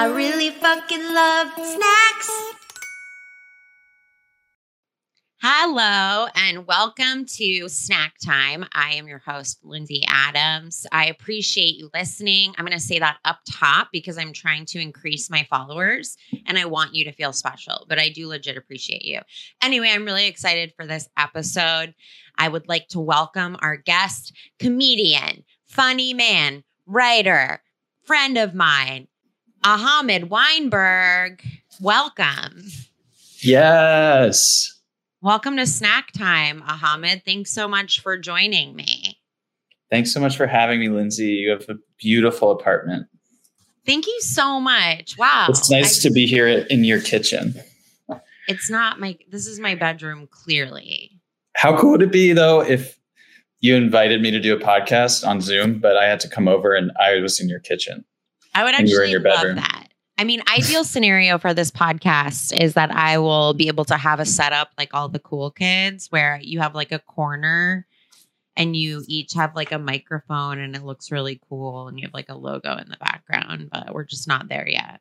I really fucking love snacks. Hello and welcome to Snack Time. I am your host, Lindsay Adams. I appreciate you listening. I'm going to say that up top because I'm trying to increase my followers and I want you to feel special, but I do legit appreciate you. Anyway, I'm really excited for this episode. I would like to welcome our guest, comedian, funny man, writer, friend of mine, Ahmed Weinberg. Welcome. Yes. Welcome to Snack Time, Ahmed. Thanks so much for joining me. Thanks so much for having me, Lindsay. You have a beautiful apartment. Thank you so much. Wow. It's nice I- to be here in your kitchen. It's not my this is my bedroom clearly. How cool would it be though if you invited me to do a podcast on Zoom, but I had to come over and I was in your kitchen? I would And you were actually love bedroom. that. I mean, ideal scenario for this podcast is that I will be able to have a setup like all the cool kids where you have like a corner and you each have like a microphone and it looks really cool and you have like a logo in the background, but we're just not there yet.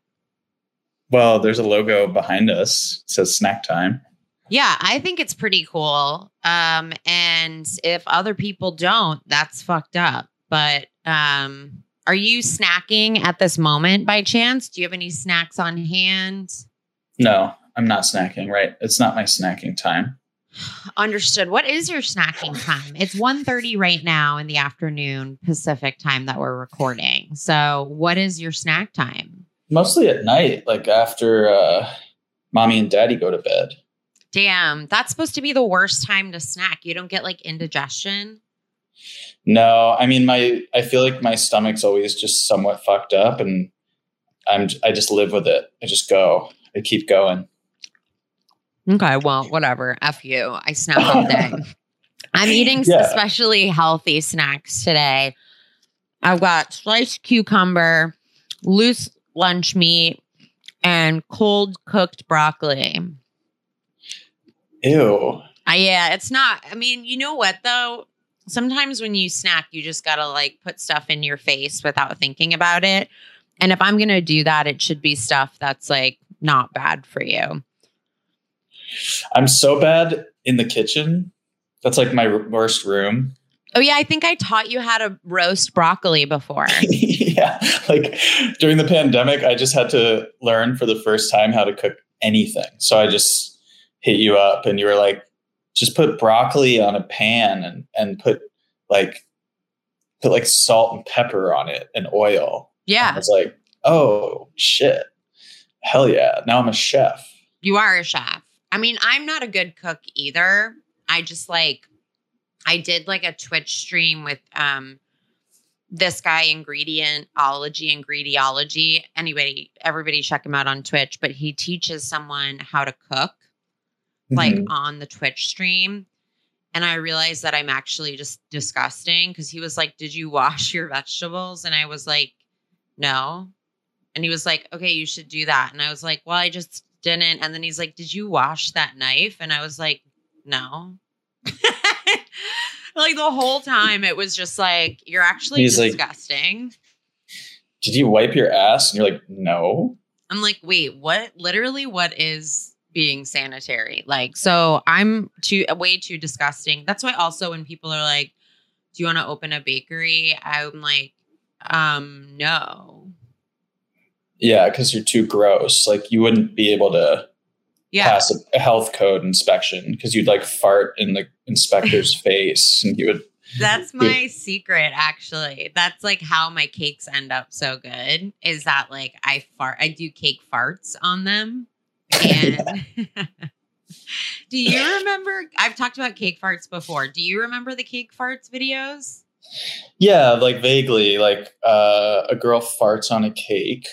Well, there's a logo behind us. It says snack time. Yeah, I think it's pretty cool. Um, and if other people don't, that's fucked up. But um, are you snacking at this moment by chance? Do you have any snacks on hand? No, I'm not snacking, right? It's not my snacking time. Understood. What is your snacking time? It's 1.30 right now in the afternoon Pacific time that we're recording. So what is your snack time? Mostly at night, like after uh, mommy and daddy go to bed. Damn, that's supposed to be the worst time to snack. You don't get like indigestion. No, I mean my I feel like my stomach's always just somewhat fucked up and I'm I just live with it. I just go. I keep going. Okay, well, whatever. F you. I snack all day. I'm eating Yeah. especially healthy snacks today. I've got sliced cucumber, loose lunch meat, and cold cooked broccoli. Ew. Uh, yeah, it's not. I mean, you know what though? Sometimes when you snack, you just gotta like put stuff in your face without thinking about it. And if I'm gonna do that, it should be stuff that's like not bad for you. I'm so bad in the kitchen. That's like my worst room. Oh yeah, I think I taught you how to roast broccoli before. yeah. Like during the pandemic, I just had to learn for the first time how to cook anything. So I just hit you up and you were like, just put broccoli on a pan and, and put like put like salt and pepper on it and oil. I Yeah, was like, oh shit. Hell yeah. Now I'm a chef. you are a chef. I mean, I'm not a good cook either. I just like I did like a Twitch stream with um this guy ingredientology ingrediology anybody everybody check him out on twitch but he teaches someone how to cook like Mhm. on the twitch stream and i realized that i'm actually just disgusting because he was like did you wash your vegetables and i was like no and he was like okay you should do that and i was like well i just didn't and then he's like did you wash that knife and i was like no like the whole time it was just like you're actually He's like- disgusting Did you wipe your ass? And you're like, no. I'm like, wait, what? Literally, what is being sanitary? Like, so I'm too way too disgusting. That's why also when people are like, "Do you want to open a bakery?" I'm like, um, no. Yeah, because you're too gross. Like you wouldn't be able to Yeah, pass a, a health code inspection because you'd like fart in the inspector's face and you would that's my secret. Actually, that's like how my cakes end up so good. Is that like I fart? I do cake farts on them. And do you remember? I've talked about cake farts before. Do you remember the cake farts videos? Yeah, like vaguely, like uh, a girl farts on a cake,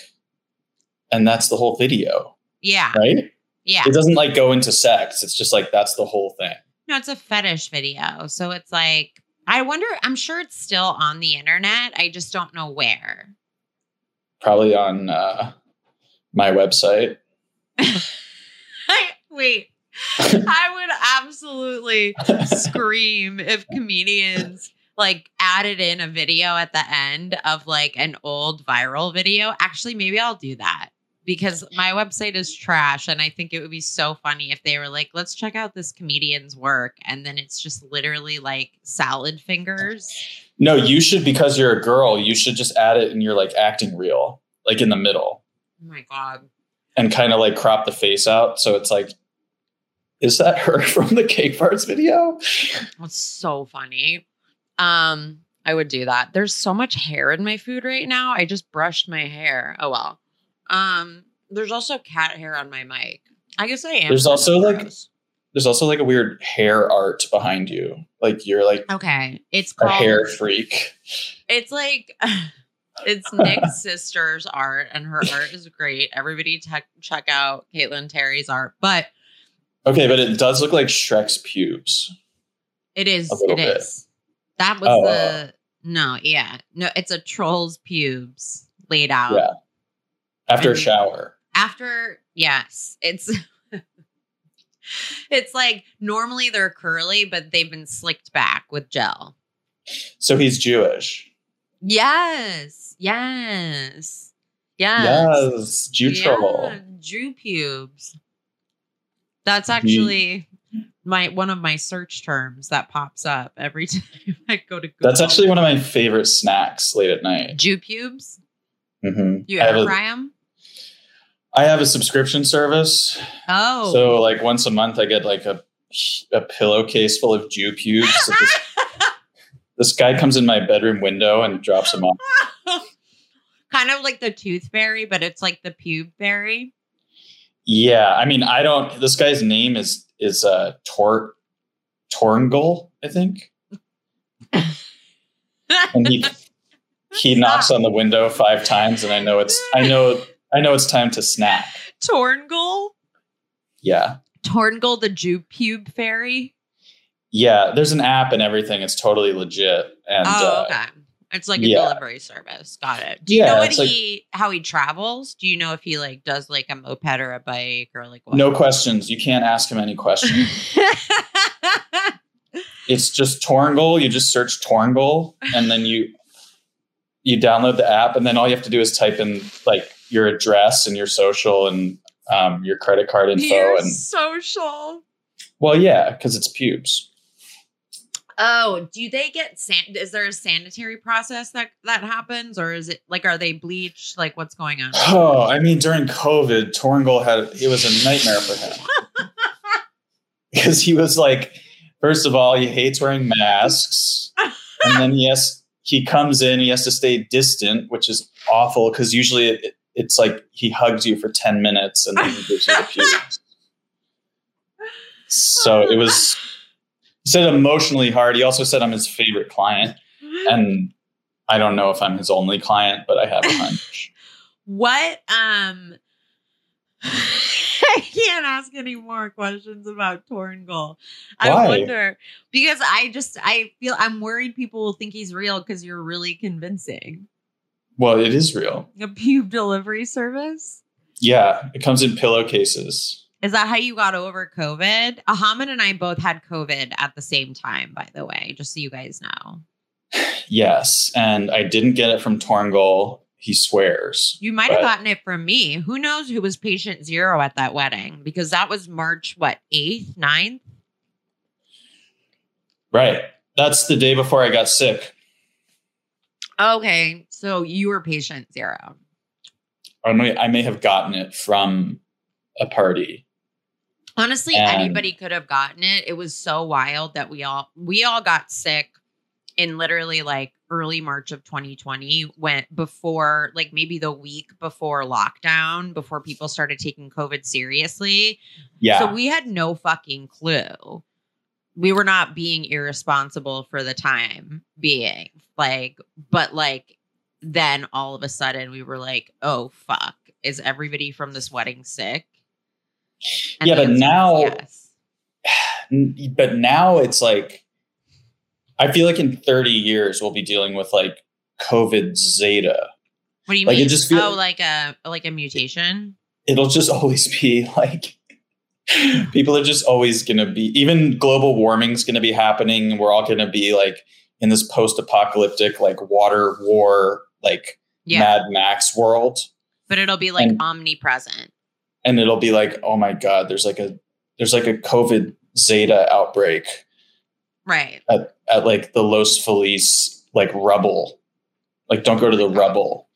and that's the whole video, Yeah, right? yeah. It doesn't like go into sex. It's just like that's the whole thing. No, it's a fetish video. So it's like, I wonder, I'm sure it's still on the internet. I just don't know where. Probably on uh, my website. Wait, I would absolutely scream if comedians like added in a video at the end of like an old viral video. Actually, maybe I'll do that. because my website is trash and I think it would be so funny if they were like, let's check out this comedian's work and then it's just literally like salad fingers. No, you should because you're a girl, you should just add it in your like acting reel, like in the middle. Oh my god. And kind of like crop the face out so it's like is that her from the cake parts video? That's so funny. Um, I would do that. There's so much hair in my food right now. I just brushed my hair. Oh well. Um, there's also cat hair on my mic. I guess I am. There's also, like- There's also like a weird hair art behind you. Like you're like okay. It's a called hair freak. It's like it's Nick's sister's art, and her art is great. Everybody tech check out Caitlin Terry's art, but Okay, but it does look like Shrek's pubes. it is it bit. is. That was Oh, the no, yeah, no. It's a troll's pubes laid out Yeah. After a shower. after. Yes, it's. It's like normally they're curly, but they've been slicked back with gel. So he's Jewish. Yes, yes, yes. Yes, Jew. Yeah, Jew pubes. That's actually my one of my search terms that pops up every time I go to Google. That's actually one of my favorite snacks late at night. Jew pubes. hmm You ever fry them? I have a subscription service. Oh, So like once a month I get like a a pillowcase full of Jew pubes. This, guy comes in my bedroom window and drops them off. kind of like the tooth fairy, but it's like the pube fairy. Yeah, I mean I don't this guy's name is is uh Tor Torngul, I think. And he he knocks on the window five times and I know it's I know I know it's time to snack. Torngull. Yeah. Torngull, the Jew pube fairy. Yeah, there's an app and everything. It's totally legit. And oh, uh, okay. It's like a yeah. delivery service. Got it. Do you Yeah, know what it's like- he how he travels? Do you know if he like does like a moped or a bike or like what? no questions. You can't ask him any questions. it's just Torngoal. You just search Torngoal and then you you download the app and then all you have to do is type in like your address and your social and um, your credit card info Your and social. well yeah because it's pubes Oh, do they get san- is there a sanitary process that that happens or is it like are they bleached? Like what's going on? oh i mean during covid Torngoal had it was a nightmare for him because he was like first of all he hates wearing masks and then yes he comes in he has to stay distant which is awful because usually it, it's like he hugs you for 10 minutes and then he gives you the pubes so it was he said emotionally hard he also said i'm his favorite client and i don't know if i'm his only client but i have a hunch What um I can't ask any more questions about Torngull. I Why? wonder because I just I feel I'm worried people will think he's real because you're really convincing. well it is real A pube delivery service? yeah it comes in pillowcases Is that how you got over COVID? Ahmed and I both had COVID at the same time, by the way, just so you guys know. yes and i didn't get it from Torngoal. he swears You might have gotten it from me. Who knows who was patient zero at that wedding? Because that was March, what, 8th, 9th? right that's the day before i got sick Okay. So you were patient zero. I may, I may have gotten it from a party. Honestly, And- anybody could have gotten it. It was so wild that we all we all got sick in literally like early March of 2020 went before like maybe the week before lockdown, before people started taking COVID seriously. Yeah. So we had no fucking clue. We were not being irresponsible for the time being. Like, but like then all of a sudden we were like, oh fuck, is everybody from this wedding sick? Yeah, but now- yes. But now it's like, I feel like in 30 years we'll be dealing with like COVID Zeta. What do you like, it just feel- oh, like a like a mutation? It'll just always be like, people are just always going to be, even global warming's going to be happening. and We're all going to be like in this post apocalyptic, like water war, like Yeah. Mad Max world. But it'll be like And- omnipresent. And it'll be like, oh my god, there's like a there's like a COVID Zeta outbreak Right. at at like the Los Feliz like rubble. Like, don't go to the rubble.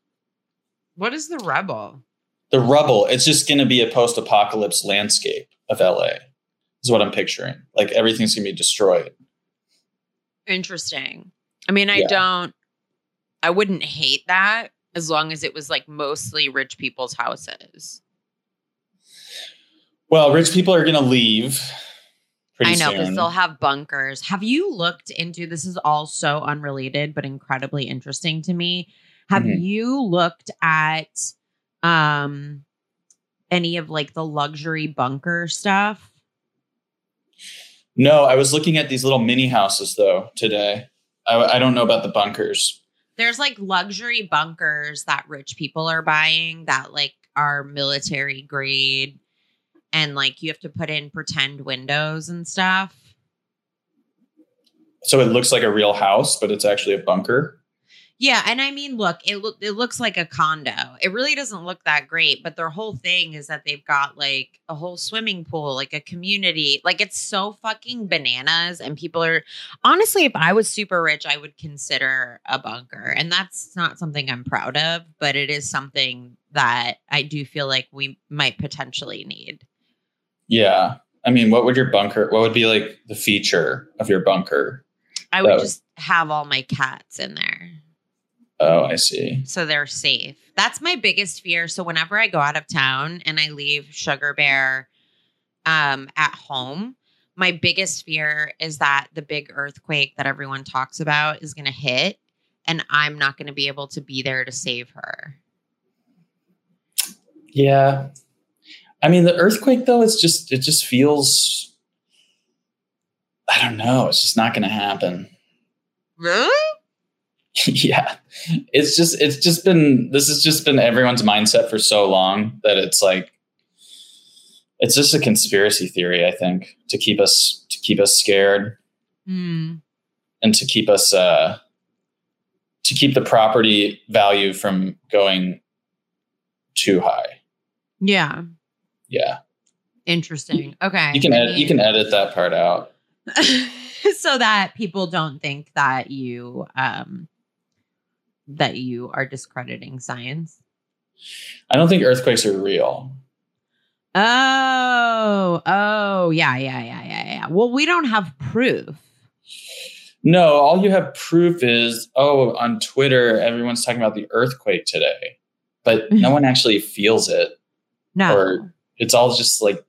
What is the rebel? The rubble. It's just going to be a post-apocalypse landscape of LA. Is what I'm picturing. Like everything's going to be destroyed. Interesting. I mean, I Yeah. don't, I wouldn't hate that as long as it was like mostly rich people's houses. Well, rich people are going to leave. Pretty I know, soon. they'll have bunkers. Have you looked into this? Is all so unrelated, but incredibly interesting to me. Have Mhm. you looked at um any of like the luxury bunker stuff? No, I was looking at these little mini houses though today. I, I don't know about the bunkers. There's like luxury bunkers that rich people are buying that like are military grade and like you have to put in pretend windows and stuff. So it looks like a real house, but it's actually a bunker. Yeah, and I mean, look, it look it looks like a condo. It really doesn't look that great, but their whole thing is that they've got like a whole swimming pool, like a community. Like it's so fucking bananas and people are honestly if I was super rich, I would consider a bunker. And that's not something I'm proud of, but it is something that I do feel like we might potentially need. Yeah. I mean, what would your bunker, what would be like the feature of your bunker? I would Oh. just have all my cats in there. Oh, I see. so they're safe. That's my biggest fear. So whenever I go out of town and I leave Sugar Bear um, at home, my biggest fear is that the big earthquake that everyone talks about is going to hit, and I'm not going to be able to be there to save her. Yeah. I mean, the earthquake though, it's just, it just feels, I don't know. It's just not going to happen. Really? yeah. It's just, it's just been, this has just been everyone's mindset for so long that it's like, it's just a conspiracy theory, I think, to keep us, to keep us scared. Hmm. and to keep us uh to keep the property value from going too high Yeah. Yeah Interesting. Okay. you can I edit, you can edit that part out so that people don't think that you um that you are discrediting science. i don't think earthquakes are real Oh, oh, yeah, yeah, yeah, yeah, yeah. Well, we don't have proof. no all you have proof is oh on twitter everyone's talking about the earthquake today but no one actually feels it No. Or- it's all just like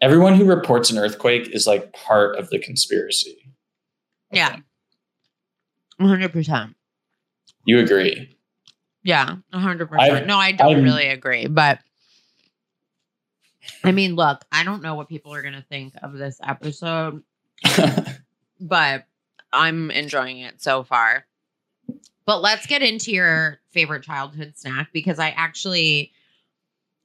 everyone who reports an earthquake is like part of the conspiracy I yeah. 100%. you agree Yeah, 100%. I've- no, I don't I'm- really agree, but I mean, look, I don't know what people are going to think of this episode, but I'm enjoying it so far. But let's get into your favorite childhood snack because I actually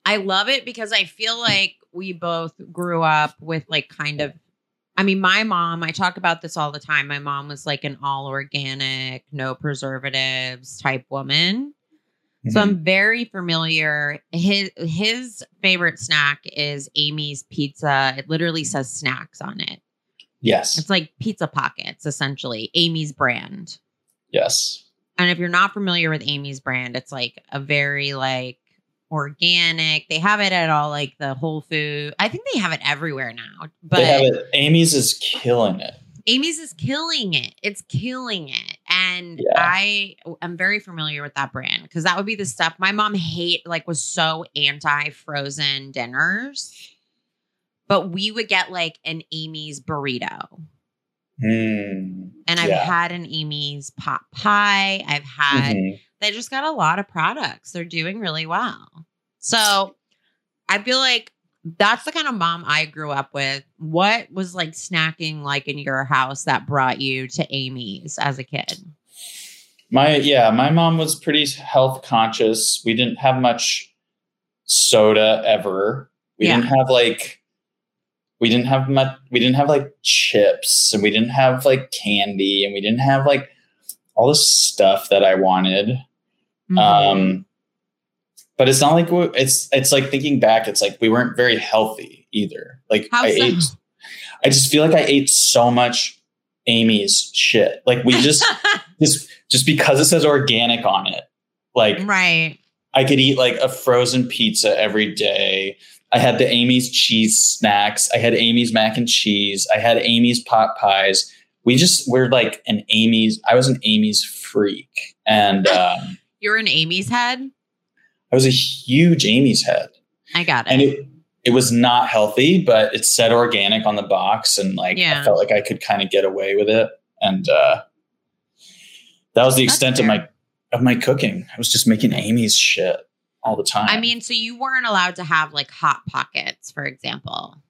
I love it because I feel like we both grew up with like kind of I mean my mom, I talk about this all the time. My mom was like an all organic, no preservatives type woman. So Mm-hmm. I'm very familiar. His his favorite snack is Amy's pizza. It literally says snacks on it. yes It's like pizza pockets, essentially. Amy's brand. yes And if you're not familiar with Amy's brand, it's like a very like organic. They have it at all like the Whole Food. I think they have it everywhere now. But they have it amy's is killing it Amy's is killing it. It's killing it. And Yeah. I am very familiar with that brand because that would be the stuff my mom hate, like was so anti frozen dinners. But we would get like an Amy's burrito. Hmm. And I've Yeah. had an Amy's pot pie. I've had Mhm. They just got a lot of products. They're doing really well. So I feel like that's the kind of mom I grew up with. What was like snacking like in your house that brought you to Amy's as a kid? My yeah, my mom was pretty health conscious. We didn't have much soda ever. We Yeah. didn't have like we didn't have much we didn't have like chips and we didn't have like candy and we didn't have like all this stuff that I wanted. Mm-hmm. Um but it's not like it's it's like thinking back. It's like we weren't very healthy either. Like How I so? ate. I just feel like I ate so much Amy's shit. Like we just just just because it says organic on it. Like right. I could eat like a frozen pizza every day. I had the Amy's cheese snacks. I had Amy's mac and cheese. I had Amy's pot pies. We just we're like an Amy's. I was an Amy's freak, and um, You're in Amy's head. I was a huge Amy's head. I got it. And it it was not healthy, but it said organic on the box, and like Yeah. I felt like I could kind of get away with it, and uh, that was the That's extent of my of my cooking. I was just making Amy's shit all the time. I mean, so you weren't allowed to have like hot pockets, for example.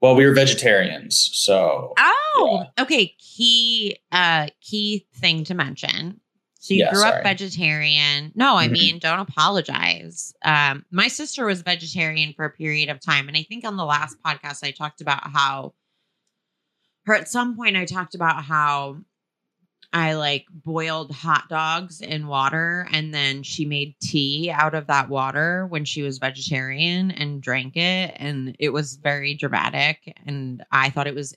well, we were vegetarians, so Oh, okay. Key uh key thing to mention. So you Yeah, grew sorry. up vegetarian. No, I Mhm. mean, don't apologize. Um, my sister was vegetarian for a period of time. And I think on the last podcast I talked about how or at some point I talked about how I like boiled hot dogs in water and then she made tea out of that water when she was vegetarian and drank it. And it was very dramatic. And I thought it was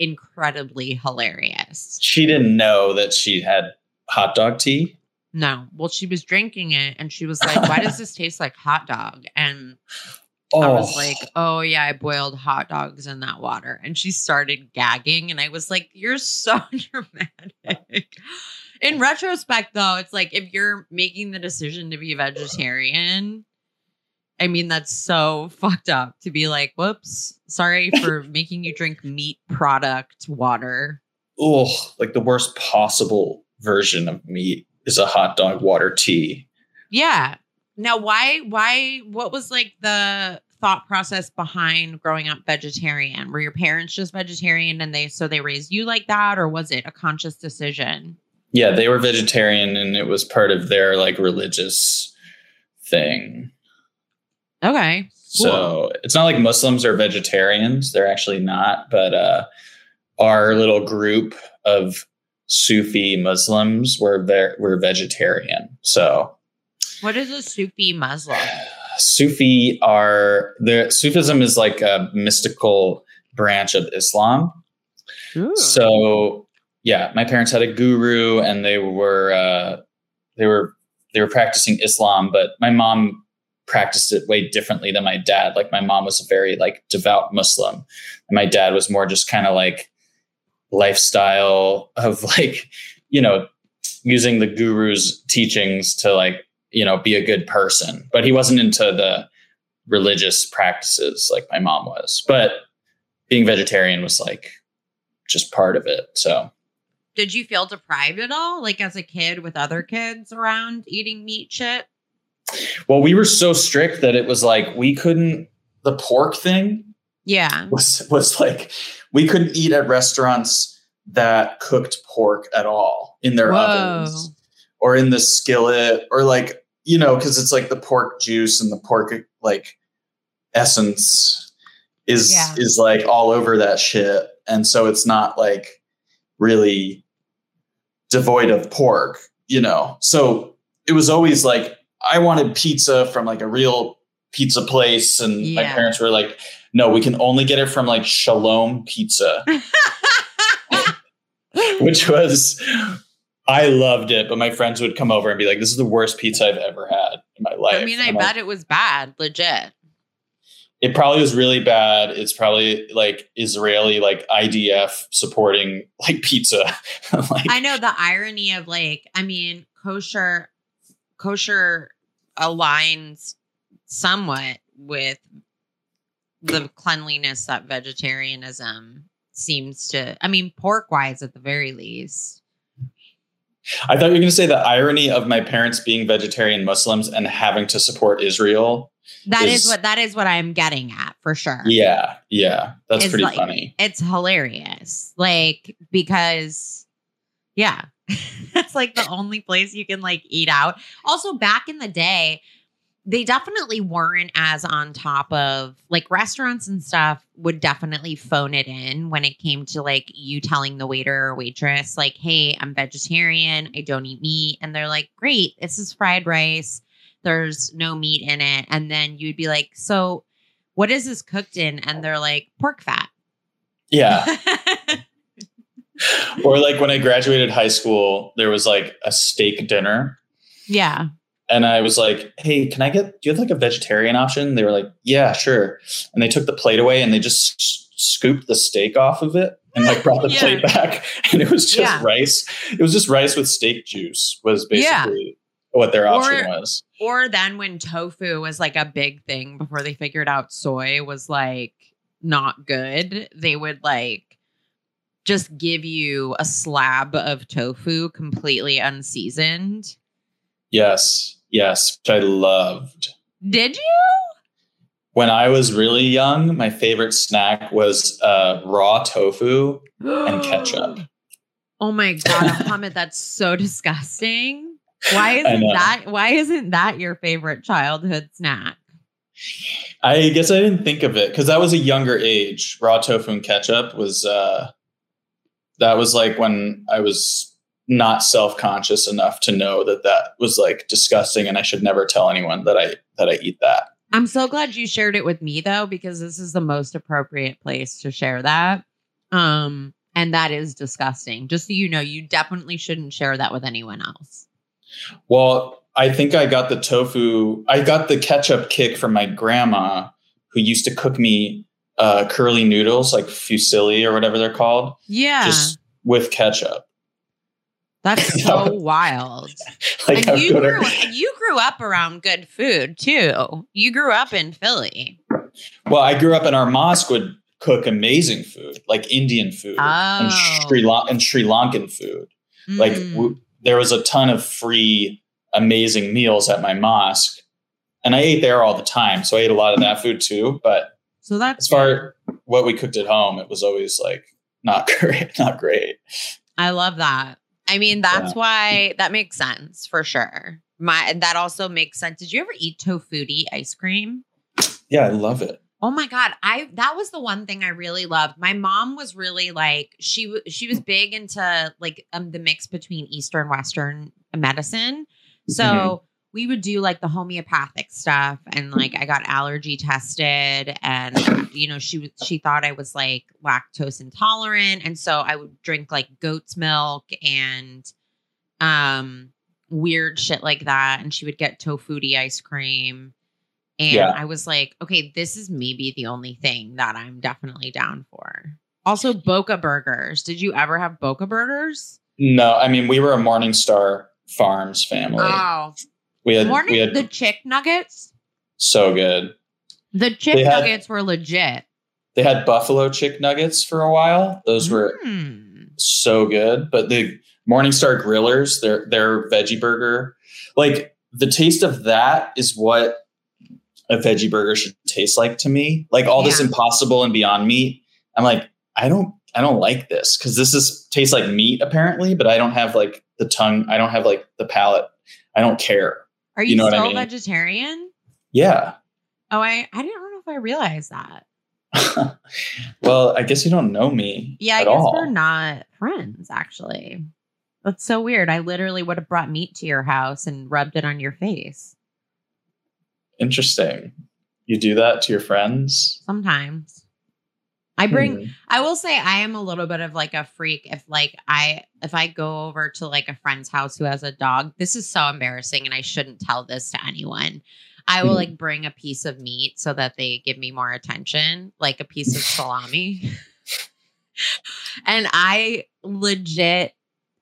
incredibly hilarious. she didn't know that she had hot dog tea. No, well, she was drinking it and she was like, Why does this taste like hot dog? And Oh, I was like, Oh, yeah, I boiled hot dogs in that water. And she started gagging. And I was like, You're so dramatic. In retrospect, though, it's like if you're making the decision to be a vegetarian, I mean, that's so fucked up to be like, Whoops, sorry for making you drink meat product water. oh, like the worst possible version of meat is a hot dog water tea. Yeah. Now, why, why, what was like the thought process behind growing up vegetarian? Were your parents just vegetarian and they, so they raised you like that, or was it a conscious decision? Yeah, they were vegetarian, and it was part of their like religious thing. Okay. So it's not like Muslims are vegetarians; they're actually not. But uh, our little group of Sufi Muslims were ve- were vegetarian. So What is a Sufi Muslim? Sufi are the Sufism is like a mystical branch of Islam. So yeah, my parents had a guru, and they were uh, they were they were practicing Islam, but my mom practiced it way differently than my dad. Like my mom was a very like devout Muslim, and my dad was more just kind of like lifestyle of like you know using the guru's teachings to like you know be a good person, but he wasn't into the religious practices like my mom was. But being vegetarian was like just part of it. So Did you feel deprived at all, like as a kid with other kids around eating meat shit? Well, we were so strict that it was like we couldn't the pork thing Yeah. was was like we couldn't eat at restaurants that cooked pork at all in their Whoa. ovens or in the skillet or like you know because it's like the pork juice and the pork like essence is Yeah. is like all over that shit and so it's not like really devoid of pork you know so it was always like i wanted pizza from like a real pizza place and my parents were like no we can only get it from like shalom pizza which was I loved it, but my friends would come over and be like, "This is the worst pizza I've ever had in my life." I mean, I And bet like, it was bad, legit. it probably was really bad. It's probably like Israeli, like IDF supporting like pizza. like, I know the irony of like, I mean, kosher, kosher aligns somewhat with the cleanliness that vegetarianism seems to. I mean, pork wise, at the very least. I thought you were going to say the irony of my parents being vegetarian Muslims and having to support Israel. That is, Is- what that is what I'm getting at for sure. Yeah, yeah, that's Is pretty like- funny. It's hilarious, like because, yeah, that's like the only place you can like eat out. Also, back in the day, they definitely weren't as on top of like restaurants and stuff would definitely phone it in when it came to like you telling the waiter or waitress like hey i'm vegetarian i don't eat meat and they're like great this is fried rice there's no meat in it. And then you'd be like, So what is this cooked in? And they're like, pork fat. Yeah. or like when I graduated high school, there was like a steak dinner. yeah. And I was like, hey, can I get, do you have like a vegetarian option? They were like, yeah, sure. And they took the plate away and they just s- scooped the steak off of it and like brought the Yeah. plate back. And it was just Yeah. rice. It was just rice with steak juice, was Yeah. basically what their option Or- was. Or then when tofu was like a big thing before they figured out soy was like not good, they would like just give you a slab of tofu completely unseasoned. Yes. Yes. Which I loved. Did you? When I was really young, my favorite snack was uh, raw tofu and ketchup. Oh my god, Ahmed, that's so disgusting. Why isn't that why isn't that your favorite childhood snack? I guess I didn't think of it because that was a younger age. Raw tofu and ketchup was uh that was like when I was not self-conscious enough to know that that was like disgusting and I should never tell anyone that I that I eat that. I'm so glad you shared it with me though, because this is the most appropriate place to share that. Um, and that is disgusting. Just so you know, you definitely shouldn't share that with anyone else. Well, I think I got the tofu, I got the ketchup kick from my grandma who used to cook me uh curly noodles like fusilli or whatever they're called Yeah. just with ketchup. That's so wild. Like and you grew, to- you grew up around good food too. You grew up in Philly. Well, I grew up and our mosque would cook amazing food, like Indian food and Oh. Sri Lan- and Sri Lankan food. Like Mm. w- there was a ton of free, amazing meals at my mosque, and I ate there all the time. So I ate a lot of that food too. But so that's as far what we cooked at home, it was always like not great, not great. I love that. I mean, that's why that makes sense for sure. My that also makes sense. Did you ever eat Tofutti ice cream? Yeah, I love it. Oh my god, I that was the one thing I really loved. My mom was really like she she was big into like um the mix between Eastern Western medicine. So Mhm. We would do like the homeopathic stuff and like I got allergy tested and you know she she thought I was like lactose intolerant and so I would drink like goat's milk and um weird shit like that and she would get Tofutti ice cream and Yeah. I was like okay this is maybe the only thing that I'm definitely down for. Also Boca burgers. Did you ever have Boca burgers? No, I mean we were a Morningstar Farms family. Oh, we had morning we had the chick nuggets. so good. The chick had- nuggets were legit. They had buffalo chick nuggets for a while. Those were Mm. so good. But the Morningstar Grillers, their their veggie burger, like the taste of that is what a veggie burger should taste like to me. Like all this impossible and beyond meat. I'm like, I don't I don't like this because this is tastes like meat apparently, but I don't have like the tongue, I don't have like the palate. I don't care. Are you, You know what I mean? vegetarian? Yeah. Oh, I I didn't know if I realized that. well, I guess you don't know me. Yeah, I guess all. we're not friends actually. That's so weird. I literally would have brought meat to your house and rubbed it on your face. Interesting. You do that to your friends? Sometimes. I bring Hmm. I will say I am a little bit of like a freak if like I if I go over to like a friend's house who has a dog. This is so embarrassing and I shouldn't tell this to anyone. I will Mhm. like bring a piece of meat so that they give me more attention, like a piece of salami. and I legit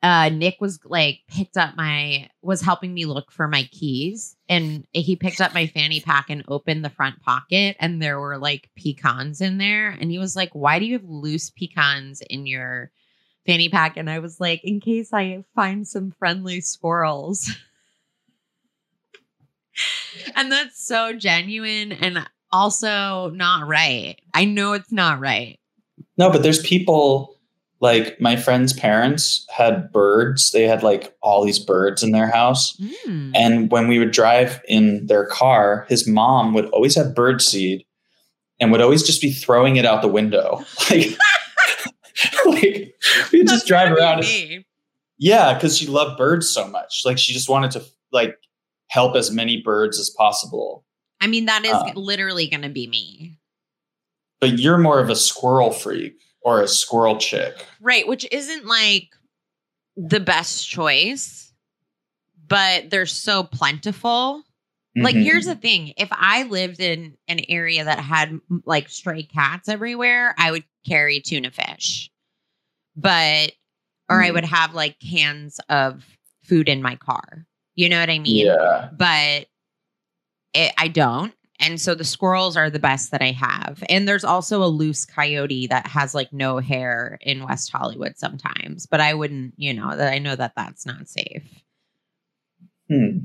uh Nick was like picked up my was helping me look for my keys and he picked up my fanny pack and opened the front pocket and there were like pecans in there and he was like why do you have loose pecans in your fanny pack? And I was like in case I find some friendly squirrels. And that's so genuine and also not right. I know it's not right. No, but there's people like my friend's parents had birds. They had like all these birds in their house. Mm. And when we would drive in their car, his mom would always have bird seed and would always just be throwing it out the window. Like, like we just drive around. and- yeah, because she loved birds so much. Like she just wanted to like help as many birds as possible. I mean, that is Um, literally going to be me. But you're more of a squirrel freak or a squirrel chick. Right, which isn't like the best choice, but they're so plentiful. Like, Mhm. here's the thing if I lived in an area that had like stray cats everywhere, I would carry tuna fish. But, or I Mm. would have like cans of food in my car. You know what I mean? yeah. But it, I don't. And so the squirrels are the best that I have. And there's also a loose coyote that has like no hair in West Hollywood sometimes. But I wouldn't, you know, that I know that that's not safe. Hmm.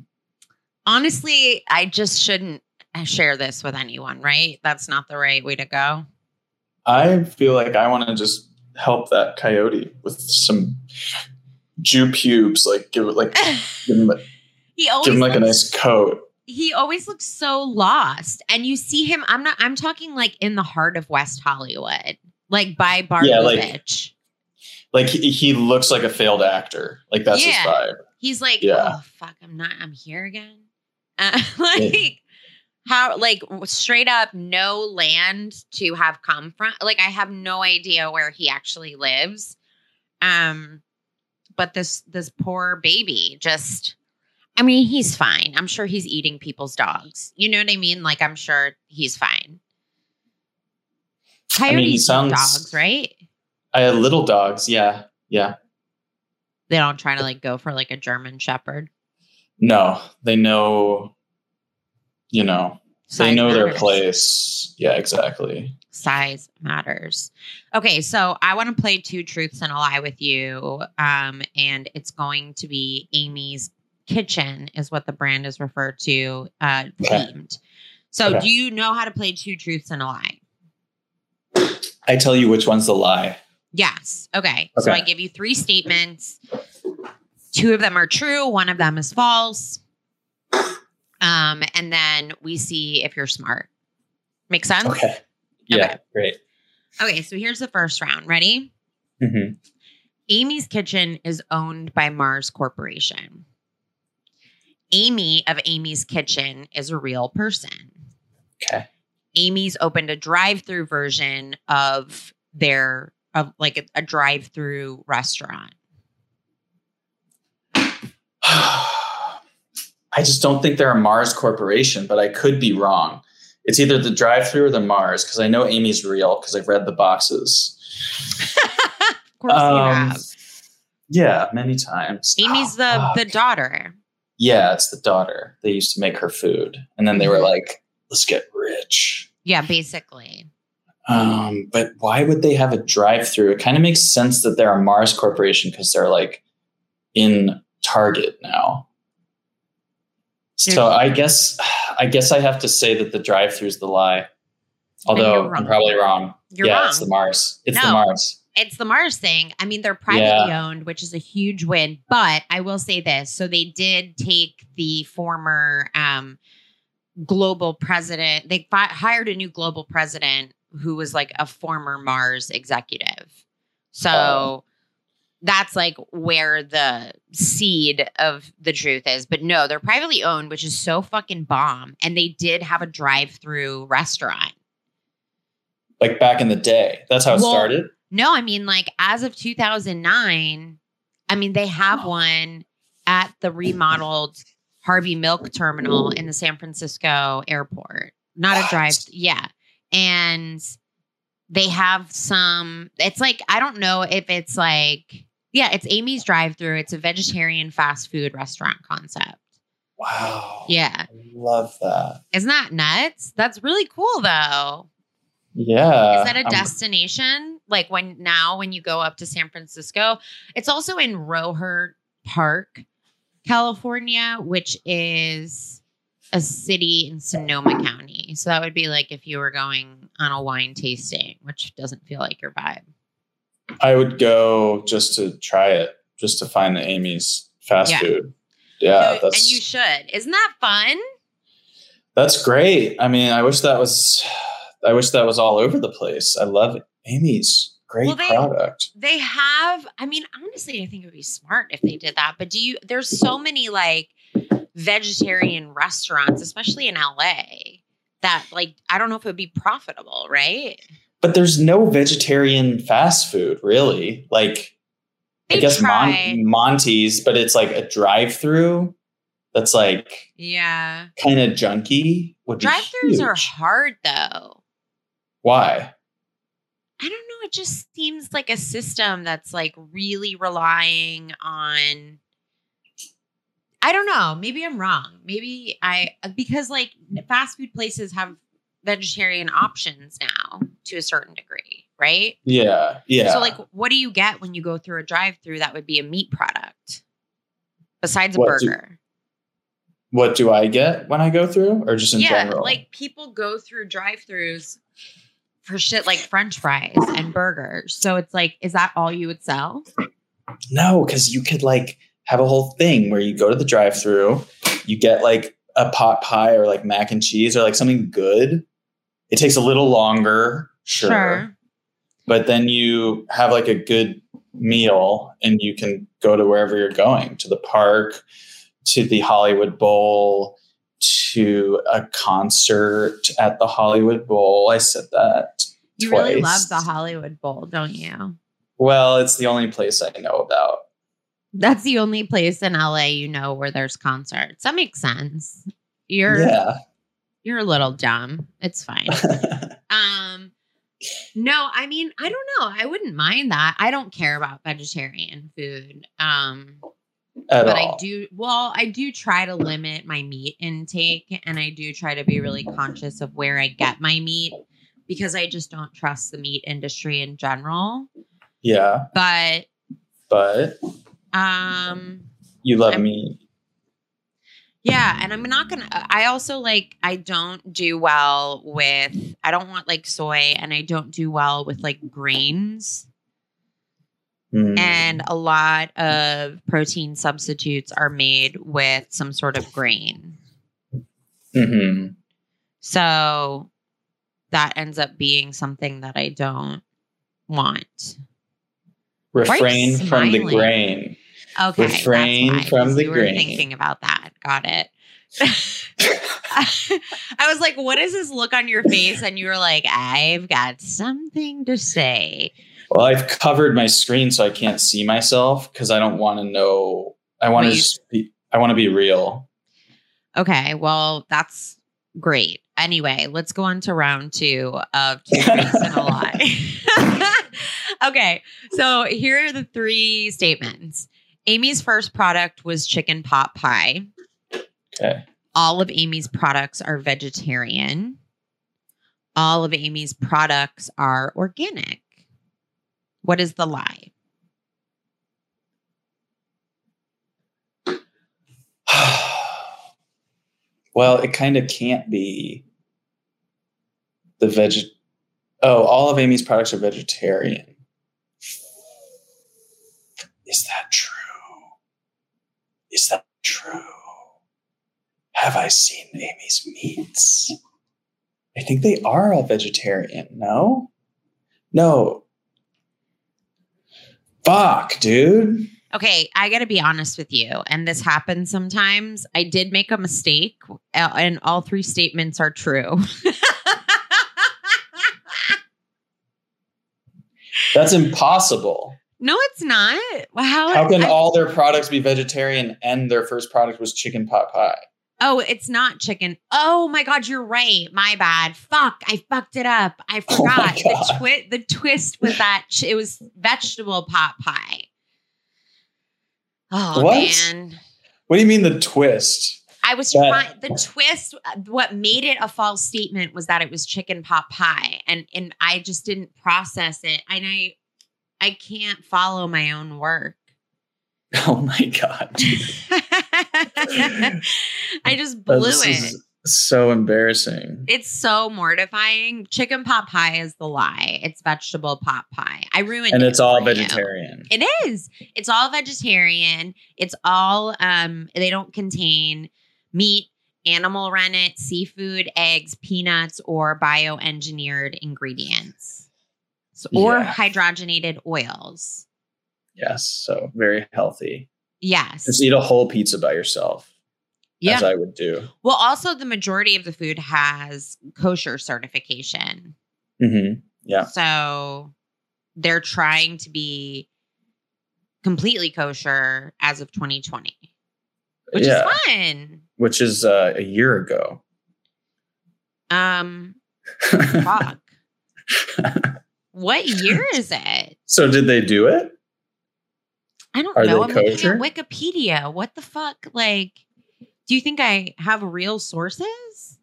honestly, I just shouldn't share this with anyone, right? That's not the right way to go. I feel like I want to just help that coyote with some Jew pubes, like give it like give him, a- he always give him like a nice coat. He always looks so lost. And you see him, I'm not I'm talking like in the heart of West Hollywood, like by Bar Yeah, like- Like he, he looks like a failed actor. Like that's Yeah. his vibe. He's like, Yeah. oh fuck, I'm not I'm here again. Uh, like how like straight up no land to have come from like i have no idea where he actually lives um but this this poor baby just i mean he's fine i'm sure he's eating people's dogs you know what i mean like i'm sure he's fine I coyotes mean, he eat sounds- dogs right I had little dogs. Yeah. Yeah. they don't try to like go for like a german shepherd No, they know, you know, they Size know their place. Yeah, exactly. size matters. Okay, so I want to play two truths and a lie with you. Um, and it's going to be Amy's Kitchen, is what the brand is referred to, uh, Okay. themed. So, Okay. do you know how to play two truths and a lie? I tell you which one's the lie. Yes. Okay. So I give you three statements. Two of them are true, one of them is false. Um, and then we see if you're smart. Make sense? Okay. Yeah, Okay. great. Okay, so here's the first round. Ready? hmm Amy's Kitchen is owned by Mars Corporation. Amy of Amy's Kitchen is a real person. Okay. Amy's opened a drive-through version of their of like a, a drive-through restaurant. I just don't think they're a Mars corporation, but I could be wrong. It's either the drive-through or the Mars because I know Amy's real because I've read the boxes. of course you Um, have. Yeah, many times. Amy's the fuck. the daughter. Yeah, it's the daughter. They used to make her food, and then they were Mhm. like, "Let's get rich." Yeah, basically. Um, but why would they have a drive-through? It kind of makes sense that they're a Mars corporation because they're like in Target now. So I guess I guess I have to say that the drive-through is the lie. Although. I'm probably wrong. You're yeah, wrong. it's the Mars. It's the Mars. It's the Mars thing. I mean, they're privately owned, which is a huge win. But I will say this: so they did take the former um, global president. They fi- hired a new global president who was like a former Mars executive. So Oh. that's like where the seed of the truth is. But no, they're privately owned, which is so fucking bomb. And they did have a drive-through restaurant. Like back in the day. That's how it Well, started. No, I mean, like as of 2009, I mean, they have Oh. one at the remodeled Harvey Milk Terminal in the San Francisco airport. Not a What? drive, yeah. And they have some, it's like, I don't know if it's like, yeah, it's Amy's drive through. It's a vegetarian fast food restaurant concept. Wow. Yeah. I love that. Isn't that nuts? That's really cool though. Yeah. Is that a I'm- destination? Like when now when you go up to San Francisco, it's also in Rohnert Park, California, which is a city in Sonoma County. So that would be like if you were going on a wine tasting, which doesn't feel like your vibe. I would go just to try it, just to find the Amy's fast Yeah. food. Yeah, So- that's and you should. Isn't that fun? that's great. I mean, I wish that was I wish that was all over the place. I love it. Amy's great Well, they- product. They have, I mean, honestly, I think it would be smart if they did that. But do you, there's so many like vegetarian restaurants, especially in LA, that like I don't know if it would be profitable, right? But there's no vegetarian fast food, really. Like I guess Mon- Monty's, but it's like a drive-through that's like yeah. kind of junky. Would be Drive-throughs are hard though. Why? I don't know. It just seems like a system that's like really relying on. I don't know. Maybe I'm wrong. Maybe I, uh, because like fast food places have vegetarian options now to a certain degree, right? Yeah, yeah. So, like, what do you get when you go through a drive through that would be a meat product besides a What do- burger? what do I get when I go through, or just in yeah, general? like people go through drive throughs for shit like french fries and burgers. So it's like, is that all you would sell? No, because you could like have a whole thing where you go to the drive-through, you get like a pot pie or like mac and cheese or like something good. It takes a little longer, sure, but then you have like a good meal and you can go to wherever you're going to the park, to the Hollywood Bowl, to a concert at the Hollywood Bowl. I said that You twice. really love the Hollywood Bowl, don't you? Well, it's the only place I know about. That's the only place in LA you know where there's concerts. That makes sense. You're Yeah. you're a little dumb. It's fine. Um, no, I mean, I don't know. I wouldn't mind that. I don't care about vegetarian food. Um, At but all. I do, well, I do try to limit my meat intake and I do try to be really conscious of where I get my meat because I just don't trust the meat industry in general. Yeah, But, but um, you love I'm- me. Yeah, and I'm not gonna. I also like. I don't do well with. I don't want like soy, and I don't do well with like grains. Mm. And a lot of protein substitutes are made with some sort of grain, Mhm. so that ends up being something that I don't want. refrain from the grain. Okay, Refrain from the were grain. thinking about that. Got it. I was like, what is this look on your face? And you were like, I've got something to say. Well, I've covered my screen so I can't see myself because I don't want to know. I want to be. I want to be real. Okay, well, that's great. Anyway, let's go on to round two of two truths and a lie. okay, so here are the three statements. Amy's first product was chicken pot pie. Okay. All of Amy's products are vegetarian. All of Amy's products are organic. What is the lie? well, it kind of can't be the veg. Oh, all of Amy's products are vegetarian. Is that true? Is that true? Have I seen Amy's meats? I think they are all vegetarian. No? No. Fuck, dude. Okay, I got to be honest with you, and this happens sometimes. I did make a mistake, uh, and all three statements are true. That's impossible. no, it's not. How, How can I- all their products be vegetarian and their first product was chicken pot pie? Oh, it's not chicken. Oh my god, you're right. My bad. Fuck, I fucked it up. I Oh forgot. the God. twi- the twist was that ch- it was vegetable pot pie. Oh What? man. What do you mean the twist? I was trying the twist uh, what made it a false statement was that it was chicken pot pie and and I just didn't process it and I I can't follow my own work. Oh my god. I just blew This it. is so embarrassing. It's so mortifying. Chicken pot pie is the lie. It's vegetable pot pie. I ruined And it And it's all for you. vegetarian. It is. It's all vegetarian. It's all um they don't contain meat, animal rennet, seafood, eggs, peanuts, or bioengineered ingredients. Or Yeah. hydrogenated oils. Yes, so very healthy. Yes. Just eat a whole pizza by yourself. Yeah. as I would do. Well, also the majority of the food has kosher certification. hmm Yeah. So they're trying to be completely kosher as of 2020, which yeah. is fun. Which is uh, a year ago. Um, fuck. what year is it? so did they do it? I don't Are know. I'm looking at Wikipedia. What the fuck? Like, do you think I have real sources?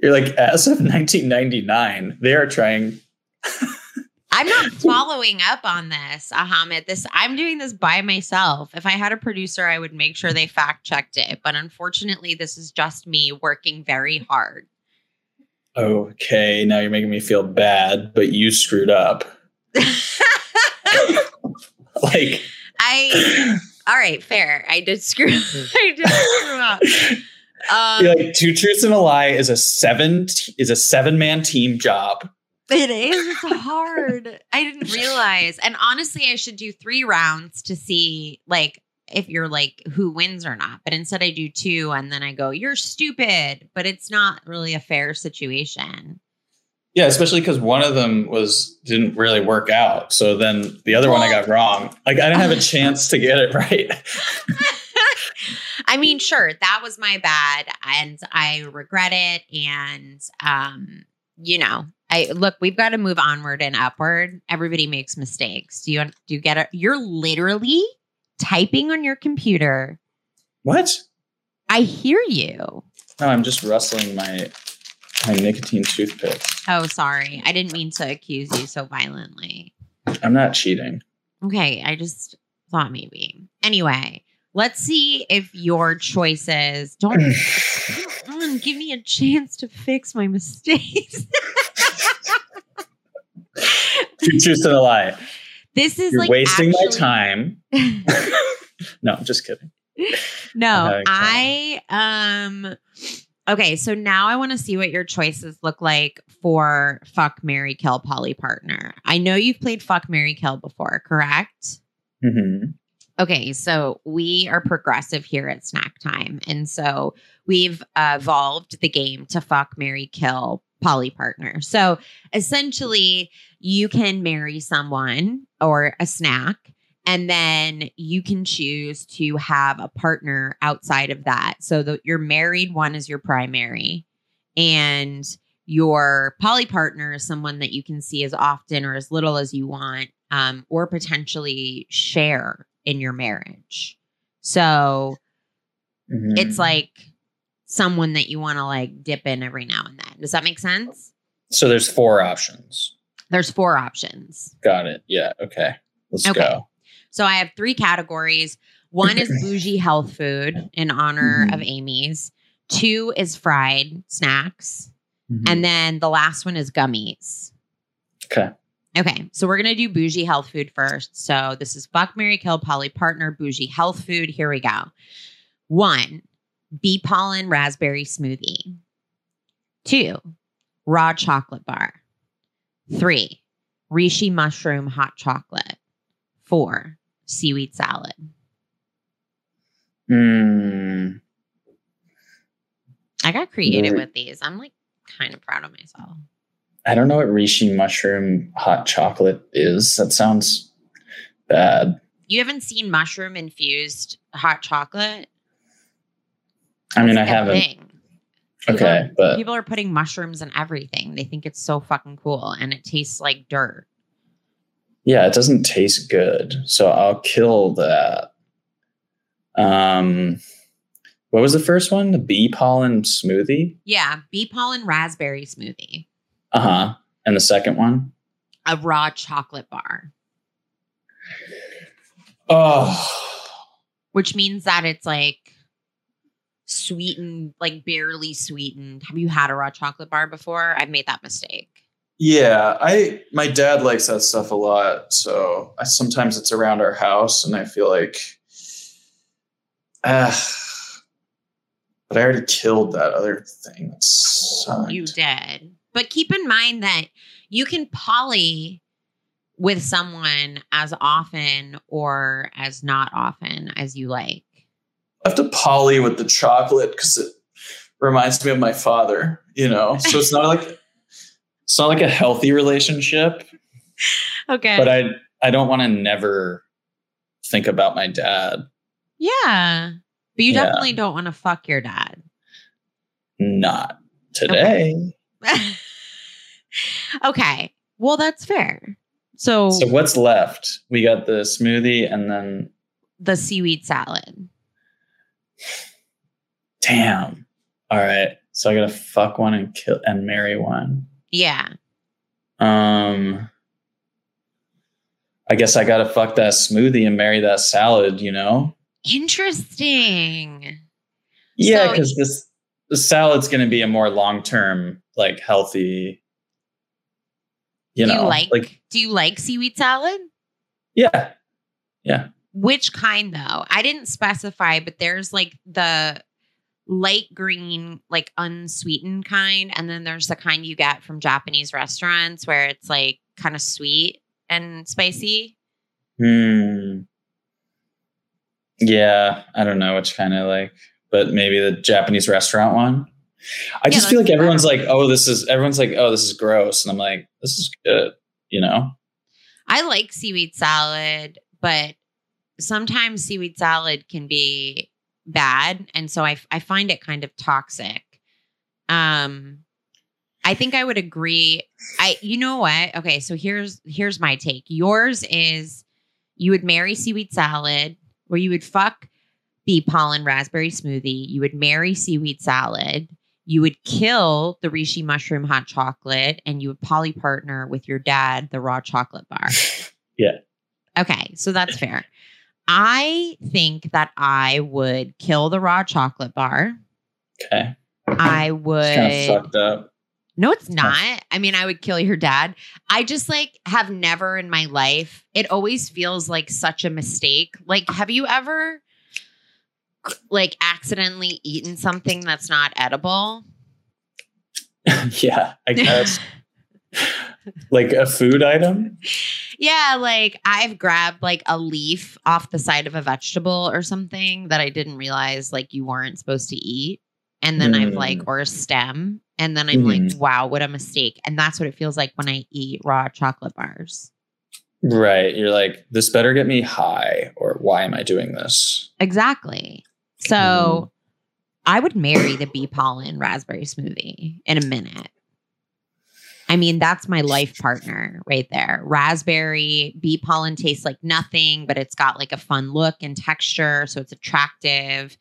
You're like, as of 1999, they are trying. I'm not following up on this, Ahmed. This I'm doing this by myself. If I had a producer, I would make sure they fact checked it. But unfortunately, this is just me working very hard. Okay, now you're making me feel bad, but you screwed up. Like, I all right, fair. I did screw. I did screw up. Um, like two truths and a lie is a seven is a seven man team job. It is. It's hard. I didn't realize. And honestly, I should do three rounds to see like if you're like who wins or not. But instead I do two and then I go, you're stupid. But it's not really a fair situation. Yeah, especially because one of them was didn't really work out. So then the other one I got wrong. Like I didn't have a chance to get it right. I mean, sure, that was my bad and I regret it. And um, you know, I look, we've got to move onward and upward. Everybody makes mistakes. Do you do you get it? You're literally typing on your computer. What? I hear you. No, I'm just rustling my my nicotine toothpick. Oh, sorry. I didn't mean to accuse you so violently. I'm not cheating. Okay, I just thought maybe. Anyway, let's see if your choices don't on, give me a chance to fix my mistakes. Two truths and a lie. this is You're like wasting my time. no, I'm just kidding. no, I um okay, so now I want to see what your choices look like for fuck marry Kill poly partner. I know you've played fuck marry Kill before, correct? hmm Okay, so we are progressive here at Snack Time. And so we've uh, evolved the game to fuck, marry, kill poly partner. So essentially, you can marry someone or a snack, and then you can choose to have a partner outside of that. So the, your married one is your primary, and your poly partner is someone that you can see as often or as little as you want, um, or potentially share in your marriage. So Mm-hmm. it's like someone that you want to like dip in every now and then. Does that make sense? so there's four options. There's four options. Got it. Yeah. Okay. Let's Okay. go. So I have three categories. One is bougie health food in honor Mhm. of Amy's. Two is fried snacks. Mhm. And then the last one is gummies. okay. Okay, so we're gonna do bougie health food first. So this is fuck marry Kill poly Partner Bougie Health Food. Here we go. One, bee pollen raspberry smoothie. Two, raw chocolate bar. Three, reishi mushroom hot chocolate. Four, seaweed salad. Mm, I got creative Right. with these. I'm like kind of proud of myself. I don't know what reishi mushroom hot chocolate is. That sounds bad. You haven't seen mushroom infused hot chocolate? I mean, That's I haven't. thing. People Okay, are- but people are putting mushrooms in everything. They think it's so fucking cool and it tastes like dirt. Yeah, it doesn't taste good. So I'll kill that. Um, what was the first one? The bee pollen smoothie. Yeah, bee pollen raspberry smoothie, Uh huh. And the second one. a raw chocolate bar, Oh, which means that it's like sweetened, like barely sweetened. Have you had a raw chocolate bar before? I've made that mistake. Yeah. I my dad likes that stuff a lot. So I, sometimes it's around our house, and I feel like, ah. But I already killed that other thing. That. You did. But keep in mind that you can poly with someone as often or as not often as you like. I have to poly with the chocolate because it reminds me of my father, you know. So it's not like it's not like a healthy relationship, Okay. but I I don't want to never think about my dad. yeah. But you Yeah. definitely don't want to fuck your dad. Not today. okay. Well, that's fair. So, So what's left? We got the smoothie and then the seaweed salad. damn. All right. So I gotta fuck one and kill and marry one. Yeah. Um I guess I gotta fuck that smoothie and marry that salad, you know? Interesting. Yeah, So- because this the salad's gonna be a more long term, like healthy, you do know, you like, like do you like seaweed salad? yeah, yeah. Which kind though? I didn't specify, but there's like the light green, like unsweetened kind, and then there's the kind you get from Japanese restaurants where it's like kind of sweet and spicy. Hmm. Yeah, I don't know which kind of like, but maybe the Japanese restaurant one. I Yeah, just feel like everyone's like, oh, this is everyone's like, oh, this is gross, and I'm like, this is good, you know? I like seaweed salad, but sometimes seaweed salad can be bad, and so I I find it kind of toxic. Um, I think I would agree. I you know what? Okay, so here's here's my take. Yours is you would marry seaweed salad, or you would fuck bee pollen raspberry smoothie. You would marry seaweed salad. You would kill the reishi mushroom hot chocolate, and you would poly partner with your dad the raw chocolate bar. Yeah. Okay, so that's fair. I think that I would kill the raw chocolate bar. Okay, I would. kind of fucked up. No, it's not. I mean, I would kill your dad. I just like have never in my life, it always feels like such a mistake. Like, have you ever like accidentally eaten something that's not edible? yeah, I guess like a food item. yeah, like I've grabbed like a leaf off the side of a vegetable or something that I didn't realize like you weren't supposed to eat. And then I've like, Mm. or a stem. And then I'm like, Mhm. wow, what a mistake. And that's what it feels like when I eat raw chocolate bars. Right. You're like, this better get me high, or why am I doing this? Exactly. So Mm-hmm. I would marry the bee pollen raspberry smoothie in a minute. I mean, that's my life partner right there. Raspberry bee pollen tastes like nothing, but it's got like a fun look and texture. So it's attractive.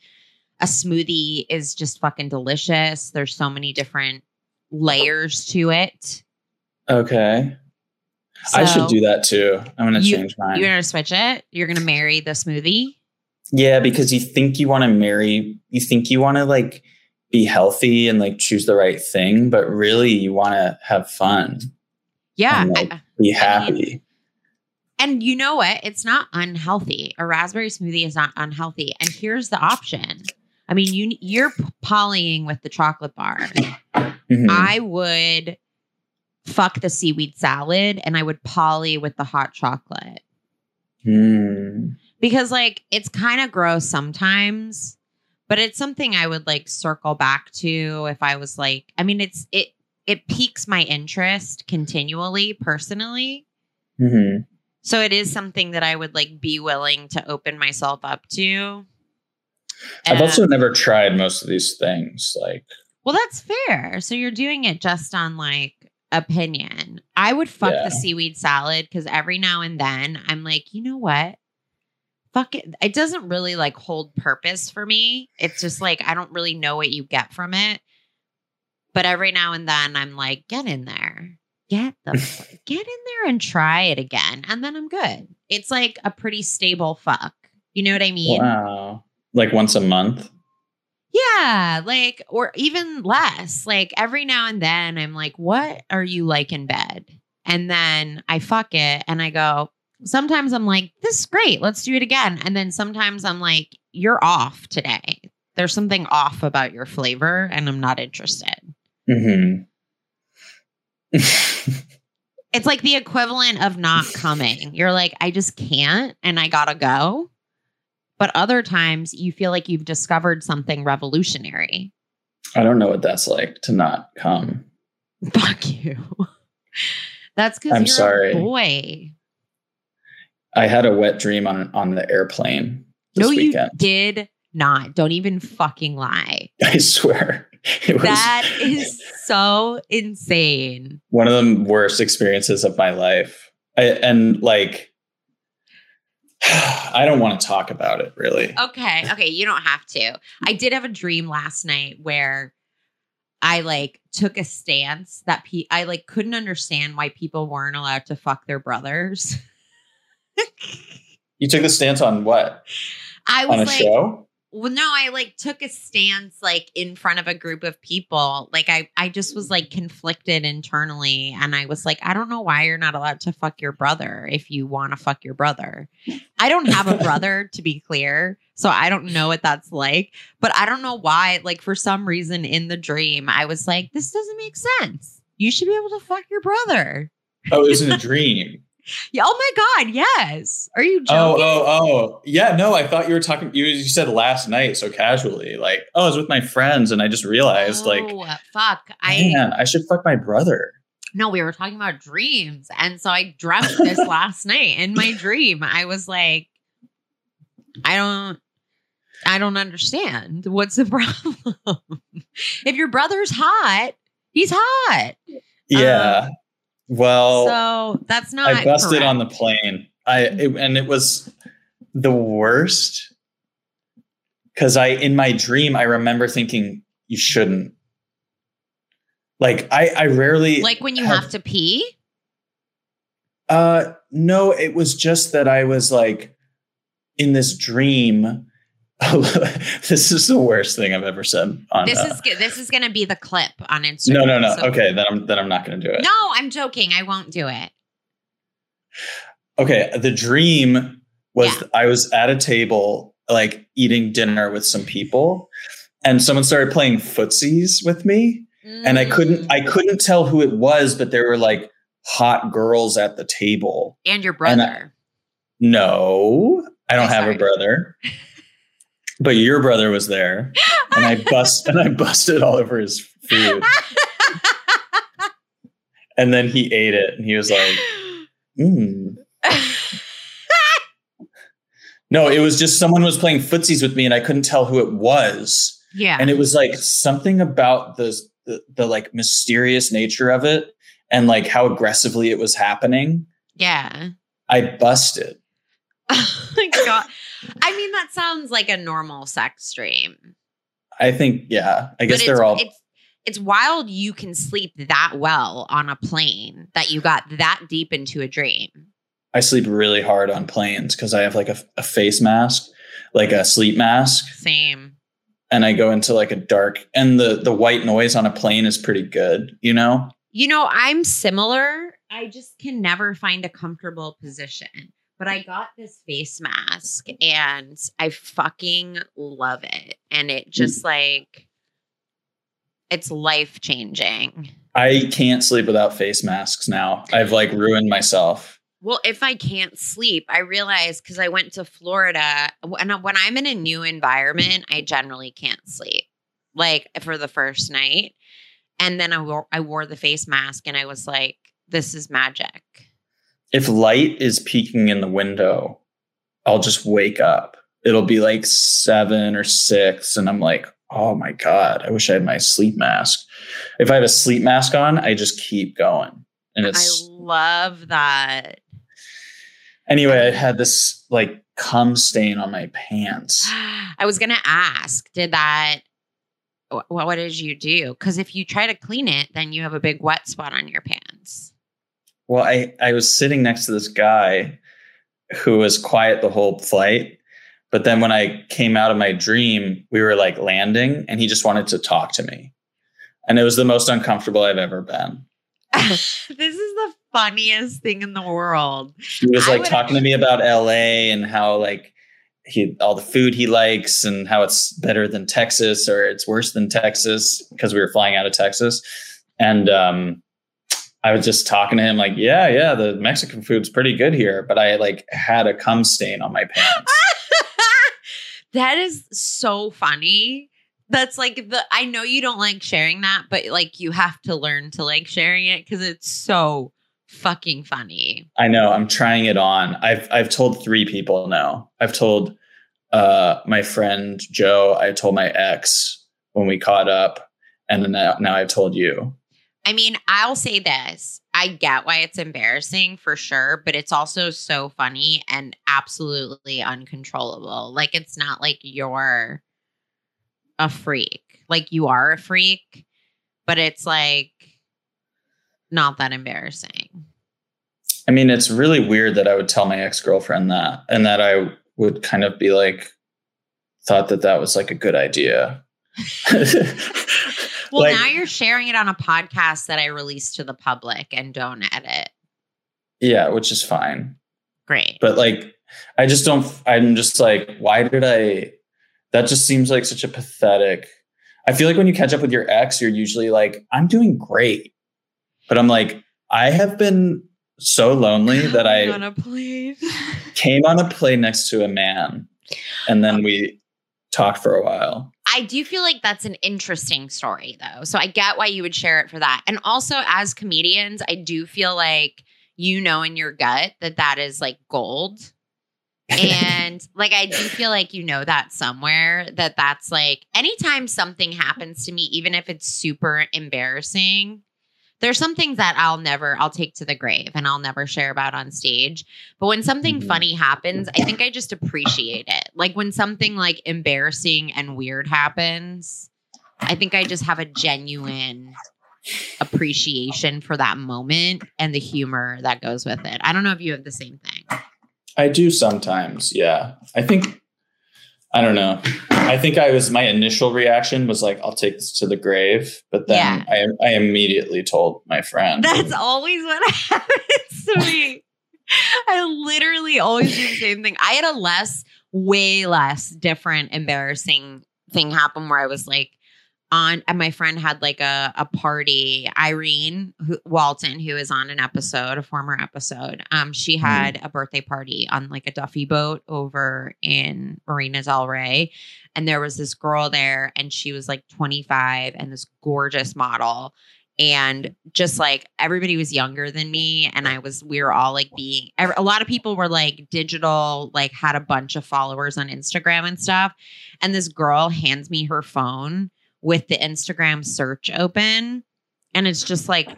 A smoothie is just fucking delicious. There's so many different layers to it. Okay. I should do that too. I'm gonna You- change mine. You're going to switch it? You're going to marry the smoothie? Yeah, because you think you want to marry, you think you want to like be healthy and like choose the right thing, but really you want to have fun, Yeah. And, like, I- be I happy. mean- And you know what? It's not unhealthy. A raspberry smoothie is not unhealthy. And here's the option. I mean, you you're polying with the chocolate bar. Mhm. I would fuck the seaweed salad and I would poly with the hot chocolate. Mm. Because like it's kind of gross sometimes, but it's something I would like circle back to if I was like, I mean, it's it it piques my interest continually personally. Mhm. So it is something that I would like be willing to open myself up to. I've also never tried most of these things. Like, well, that's fair. So you're doing it just on like opinion. I would fuck Yeah. the seaweed salad because every now and then I'm like, you know what? It doesn't really like hold purpose for me. It's just like I don't really know what you get from it. But every now and then I'm like, get in there. Get the get in there and try it again. And then I'm good. It's like a pretty stable fuck. You know what I mean? wow, like once a month. Yeah, like or even less. Like every now and then I'm like, "What are you like in bed?" And then I fuck it and I go, sometimes I'm like, "This is great. Let's do it again." And then sometimes I'm like, "You're off today. There's something off about your flavor and I'm not interested." hmm It's like the equivalent of not coming. You're like, "I just can't and I got to go." but other times you feel like you've discovered something revolutionary. I don't know what that's like to not come. Fuck you. That's because I'm you're sorry. a boy. I had a wet dream on on the airplane this no, weekend. you did not. Don't even fucking lie. I swear. It was That is so insane. one of the worst experiences of my life. I, and like I don't want to talk about it really. Okay. Okay. You don't have to. I did have a dream last night where I like took a stance that pe- I like couldn't understand why people weren't allowed to fuck their brothers. You took the stance on what? I was On a like, show? well, no, I like took a stance like in front of a group of people. Like I, I just was like conflicted internally, and I was like, I don't know why you're not allowed to fuck your brother if you want to fuck your brother. I don't have a brother, to be clear, so I don't know what that's like. But I don't know why. Like for some reason in the dream, I was like, this doesn't make sense. You should be able to fuck your brother. Oh, it was in a dream. Yeah. Oh my god. Yes. Are you Oh, oh joking? oh, oh. Yeah, no, I thought you were talking you, you said last night so casually. Like, oh, I was with my friends and I just realized like Oh, fuck. I man, I should fuck my brother. No, we were talking about dreams. And so I dreamt this last night in my dream. I was like, I don't I don't understand. What's the problem? if your brother's hot, he's hot. Yeah. Um, well, so that's not I busted correct. on the plane. I it, and it was the worst because I in my dream I remember thinking you shouldn't. Like I I rarely like when you have- have to pee. Uh no, it was just that I was like in this dream. this is the worst thing I've ever said on This uh, is good. This is gonna be the clip on Instagram. No, no, no. So- Okay, then I'm then I'm not going to do it. No, I'm joking. I won't do it. Okay, the dream was Yeah. I was at a table like eating dinner with some people and someone started playing footsies with me and I couldn't Mm. I couldn't tell who it was but there were like hot girls at the table. and your and I- brother. No, I don't Okay, have sorry. a brother. But your brother was there and I bust and I busted all over his food. And then he ate it and he was like, mm. No, it was just someone was playing footsies with me and I couldn't tell who it was. yeah. And it was like something about the, the the like mysterious nature of it and like how aggressively it was happening. yeah. I busted. Oh my god. I mean, that sounds like a normal sex dream. I think, yeah. I guess they're all it's it's wild you can sleep that well on a plane that you got that deep into a dream. I sleep really hard on planes because I have like a, a face mask, like a sleep mask, Same. and I go into like a dark and the the white noise on a plane is pretty good, you know? You know, I'm similar. I just can never find a comfortable position. But I got this face mask and I fucking love it. And it hmm. just like it's life changing. I can't sleep without face masks now. I've like ruined myself. Well, if I can't sleep, I realize because I went to Florida, and when I'm in a new environment, I generally can't sleep, like for the first night. And then I wore, I wore the face mask, and I was like, "This is magic." If light is peeking in the window, I'll just wake up. It'll be like seven or six, and I'm like, oh my God, I wish I had my sleep mask. If I have a sleep mask on, I just keep going. And it's. I love that. anyway, I had this like cum stain on my pants. I was gonna ask, did that? wh- What did you do? Because if you try to clean it, then you have a big wet spot on your pants. Well, I, I was sitting next to this guy who was quiet the whole flight. But then when I came out of my dream, we were like landing and he just wanted to talk to me. And it was the most uncomfortable I've ever been. this is the funniest thing in the world. He was like talking to me about LA and how like he all the food he likes and how it's better than Texas or it's worse than Texas because we were flying out of Texas. And um I was just talking to him like, yeah, yeah, the Mexican food's pretty good here, but I like had a cum stain on my pants. That is so funny. That's like the I know you don't like sharing that, but like you have to learn to like sharing it because it's so fucking funny. I know. I'm trying it on. I've I've told three people now. I've told uh my friend Joe. I told my ex when we caught up, and then now, now I've told you. I mean, I'll say this. I get why it's embarrassing for sure, but it's also so funny and absolutely uncontrollable. Like it's not like you're a freak. Like you are a freak, but it's like not that embarrassing. I mean, it's really weird that I would tell my ex girlfriend that, and that I would kind of be like, thought that that was like a good idea. Well, Like- now you're sharing it on a podcast that I release to the public and don't edit. yeah, which is fine. Great. But like, I just don't, I'm just like, why did I? That just seems like such a pathetic. I feel like when you catch up with your ex, you're usually like, I'm doing great. But I'm like, I have been so lonely that I please. came on a plane next to a man and then we talked for a while. I do feel like that's an interesting story, though. So I get why you would share it for that. And also, as comedians, I do feel like you know in your gut that that is like gold. And like, I do feel like you know that somewhere that that's like anytime something happens to me, even if it's super embarrassing, there's some things that I'll never, I'll take to the grave and I'll never share about on stage. But when something Mhm. funny happens, I think I just appreciate it. Like when something like embarrassing and weird happens, I think I just have a genuine appreciation for that moment and the humor that goes with it. I don't know if you have the same thing. I do sometimes. Yeah. I think, I don't know. I think I was, my initial reaction was like, I'll take this to the grave. But then I, I immediately told my friend. That's always what happens to me. I literally always do the same thing. I had a less, way less different, embarrassing thing happen where I was like, on and my friend had like a, a party. Irene who, walton who is on an episode a former episode um she had a birthday party on like a duffy boat over in marina del rey. And there was this girl there and she was like 25 and this gorgeous model. And just like everybody was younger than me and i was we were all like being a lot of people were like digital like had a bunch of followers on instagram and stuff. And this girl hands me her phone with the instagram search open. And it's just like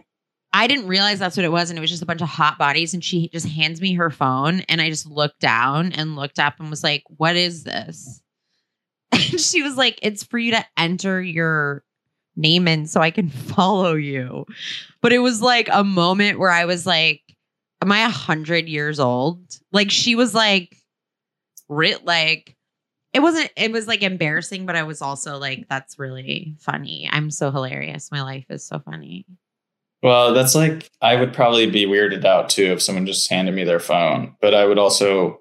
i didn't realize that's what it was. And it was just a bunch of hot bodies. And she just hands me her phone. And i just looked down and looked up and was like what is this? And she was like it's for you to enter your name in so I can follow you. But it was like a moment where I was like, Am I a hundred years old? Like she was like writ like it wasn't it was like embarrassing, but I was also like, that's really funny. I'm so hilarious. My life is so funny. Well, that's like, I would probably be weirded out too if someone just handed me their phone. But I would also,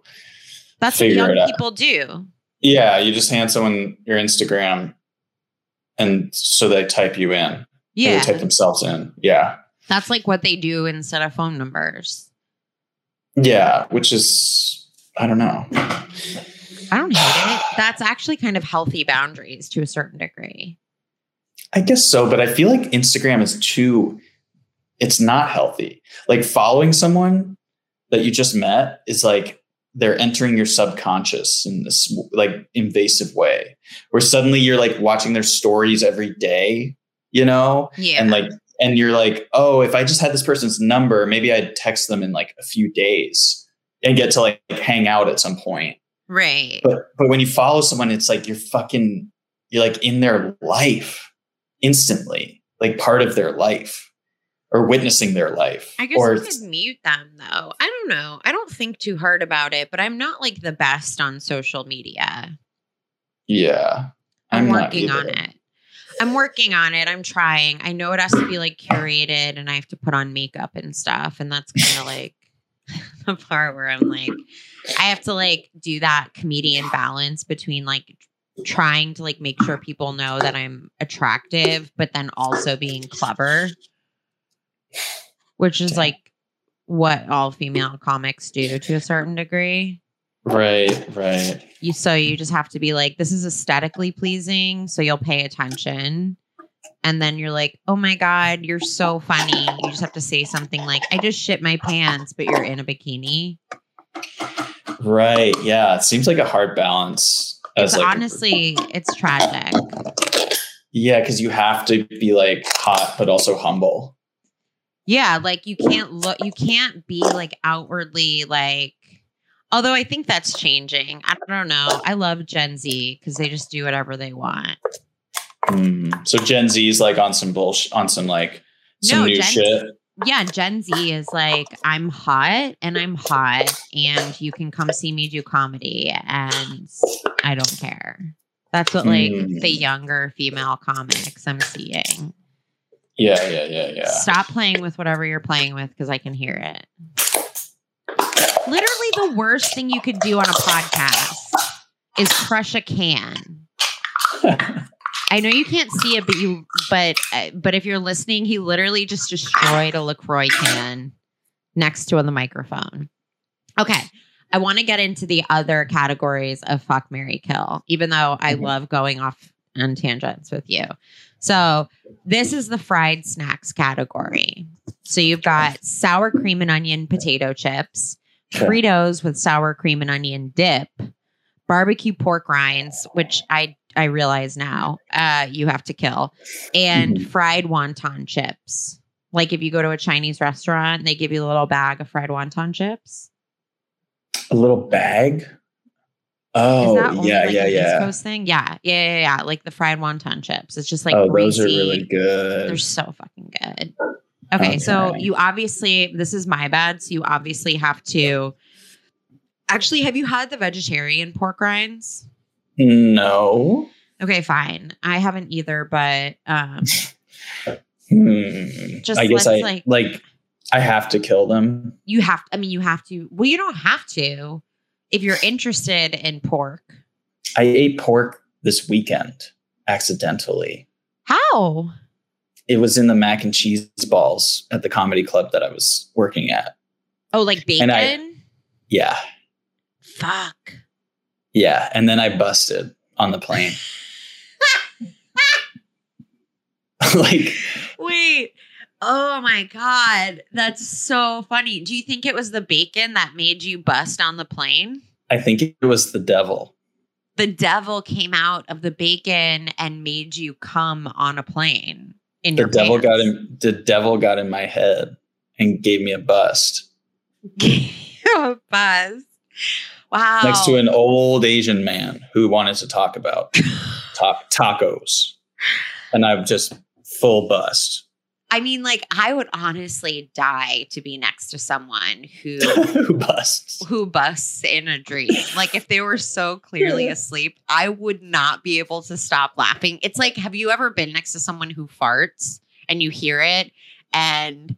That's what young out. people do. yeah, you just hand someone your Instagram and so they type you in. Yeah. They type themselves in. Yeah. That's like what they do instead of phone numbers. Yeah. Which is, I don't know. I don't hate it. That's actually kind of healthy boundaries to a certain degree. I guess so, but I feel like Instagram is too it's not healthy. Like following someone that you just met is like they're entering your subconscious in this like invasive way where suddenly you're like watching their stories every day, you know? Yeah. And like and you're like, "Oh, if I just had this person's number, maybe I'd text them in like a few days and get to like hang out at some point." Right. But but when you follow someone, it's like you're fucking you're like in their life instantly, like part of their life or witnessing their life. I guess or I could mute them though. I don't know. I don't think too hard about it, but I'm not like the best on social media. yeah. I'm, not working on it. I'm working on it. I'm trying. I know it has to be like curated and I have to put on makeup and stuff. And that's kind of like the part where I'm like, I have to like do that comedian balance between like trying to like make sure people know that I'm attractive, but then also being clever, which is like what all female comics do to a certain degree. Right, right. You so you just have to be like, this is aesthetically pleasing, so you'll pay attention. And then you're like, oh my God, you're so funny. You just have to say something like, I just shit my pants, but you're in a bikini. Right. Yeah. It seems like a hard balance. It's like, honestly, it's tragic. yeah, because you have to be like hot but also humble. Yeah, like you can't look, you can't be like outwardly like. Although I think that's changing. I don't know. I love Gen Z because they just do whatever they want. Mm. So Gen Z is like on some bullshit, on some like some No, new Gen- shit. Yeah, Gen Z is like, I'm hot and I'm hot, and you can come see me do comedy, and I don't care. That's what like Mm. the younger female comics I'm seeing. Yeah, yeah, yeah, yeah. Stop playing with whatever you're playing with because I can hear it. Literally, the worst thing you could do on a podcast is crush a can. I know you can't see it, but you, but, uh, but if you're listening, he literally just destroyed a Lacroix can next to the microphone. Okay, I want to get into the other categories of fuck, marry kill, even though I Mhm. love going off on tangents with you. So this is the fried snacks category. So you've got sour cream and onion potato chips, Fritos with sour cream and onion dip, barbecue pork rinds, which I I realize now uh, you have to kill, and Mhm. fried wonton chips. Like if you go to a Chinese restaurant, they give you a little bag of fried wonton chips. A little bag. Oh, yeah, like yeah, East yeah. Coast thing? Yeah, yeah, yeah, yeah. Like the fried wonton chips. It's just like oh, greasy. those are really good. They're so fucking good. Okay, so you obviously this is my bad. So you obviously have to. Actually, have you had the vegetarian pork rinds? No. Okay, fine. I haven't either, but um, Hmm. Just I guess I like- like I have to kill them. you have. to, I mean, you have to. Well, you don't have to if you're interested in pork. I ate pork this weekend accidentally. How? It was in the mac and cheese balls at the comedy club that I was working at. Oh, like bacon. I- Yeah. Fuck. Yeah. And then I busted on the plane. like, Wait. Oh my god, that's so funny. Do you think it was the bacon that made you bust on the plane? I think it was the devil. the devil came out of the bacon and made you come on a plane in The your devil pants. got in the devil got in my head and gave me a bust a buzz. Wow. next to an old Asian man who wanted to talk about ta- tacos. And I've just full bust. I mean, like, I would honestly die to be next to someone who who busts? who busts in a dream. Like, if they were so clearly Yeah. asleep, I would not be able to stop laughing. It's like, have you ever been next to someone who farts and you hear it and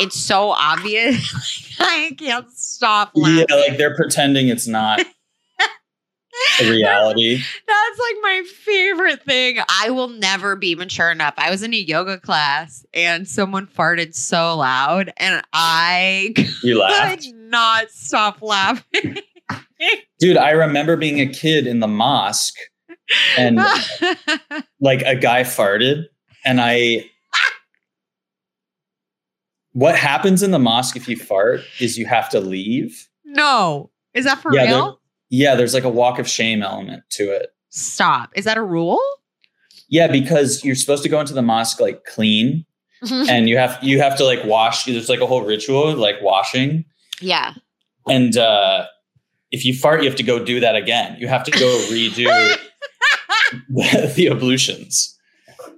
it's so obvious? I can't stop laughing. Yeah, like they're pretending it's not a reality. That's like my favorite thing. I will never be mature enough. I was in a yoga class and someone farted so loud and I You laughed. could not stop laughing. Dude, I remember being a kid in the mosque and like a guy farted and I what happens in the mosque if you fart is you have to leave. no. Is that for Yeah, there- real? Yeah, there's like a walk of shame element to it. Stop. Is that a rule? Yeah, because you're supposed to go into the mosque like clean and you have you have to like wash there's like a whole ritual like washing yeah. and uh if you fart you have to go do that again. You have to go redo the ablutions.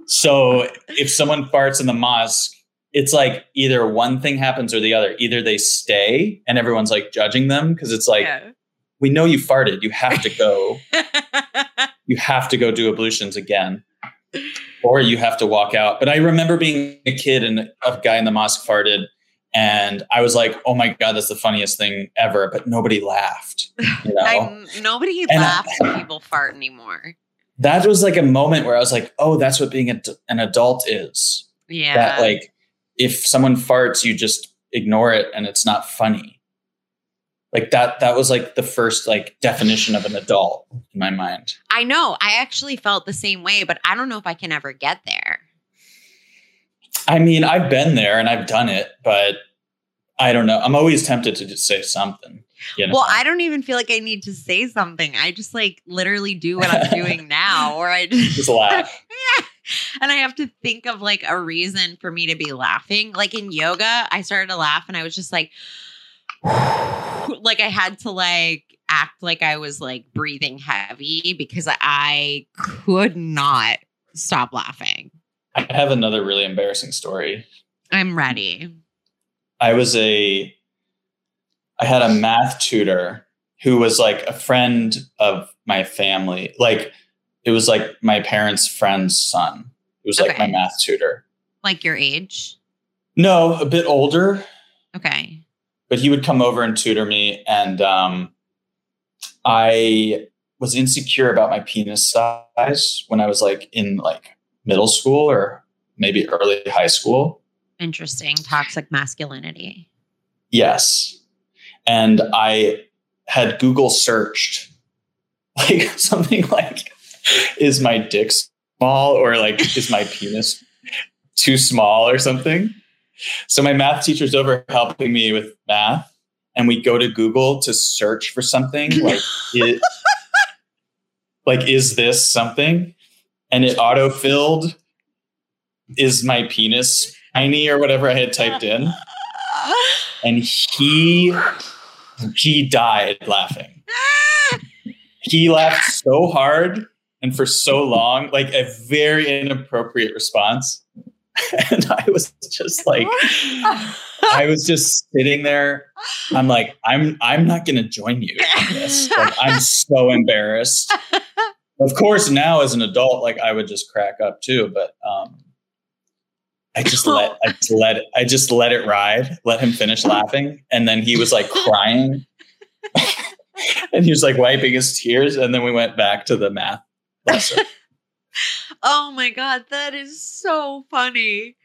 So if someone farts in the mosque, it's like either one thing happens or the other. Either they stay and everyone's like judging them because it's like Yeah. we know you farted. You have to go. you have to go do ablutions again, or you have to walk out. But I remember being a kid and a guy in the mosque farted, and I was like, "Oh my god, that's the funniest thing ever!" But nobody laughed. You know, nobody And I- laughs when people fart anymore. that was like a moment where I was like, "Oh, that's what being a, an adult is." Yeah. That like, if someone farts, you just ignore it, and it's not funny. Like that that was like the first like definition of an adult in my mind. I know. I actually felt the same way, but I don't know if I can ever get there. I mean, I've been there and I've done it, but I don't know. I'm always tempted to just say something. You know? Well, I don't even feel like I need to say something. I just like literally do what I'm doing now, or I just, just laugh. and I have to think of like a reason for me to be laughing. Like in yoga, I started to laugh and I was just like, like I had to like act like I was like breathing heavy because I could not stop laughing. I have another really embarrassing story. I'm ready. I was a I had a math tutor who was like a friend of my family. Like it was like my parents' friend's son. It was like my math tutor. Like your age. No, a bit older, Okay. but he would come over and tutor me and um I was insecure about my penis size when I was like in like middle school or maybe early high school. Interesting. Toxic masculinity. Yes. And I had Google searched like something like, is my dick small or like, is my penis too small or something? So my math teacher's over helping me with math. And we go to Google to search for something like, it, like, is this something? And it auto filled, is my penis tiny or whatever I had typed in and he he died laughing. He laughed so hard and for so long, like a very inappropriate response. And I was just like, I was just sitting there. I'm like, I'm I'm not gonna join you in this. Like, I'm so embarrassed. Of course, now as an adult, like I would just crack up too, but um I just let I just let I just let it ride, let him finish laughing, and then he was like crying, and he was like wiping his tears, and then we went back to the math lesson. oh my god, that is so funny.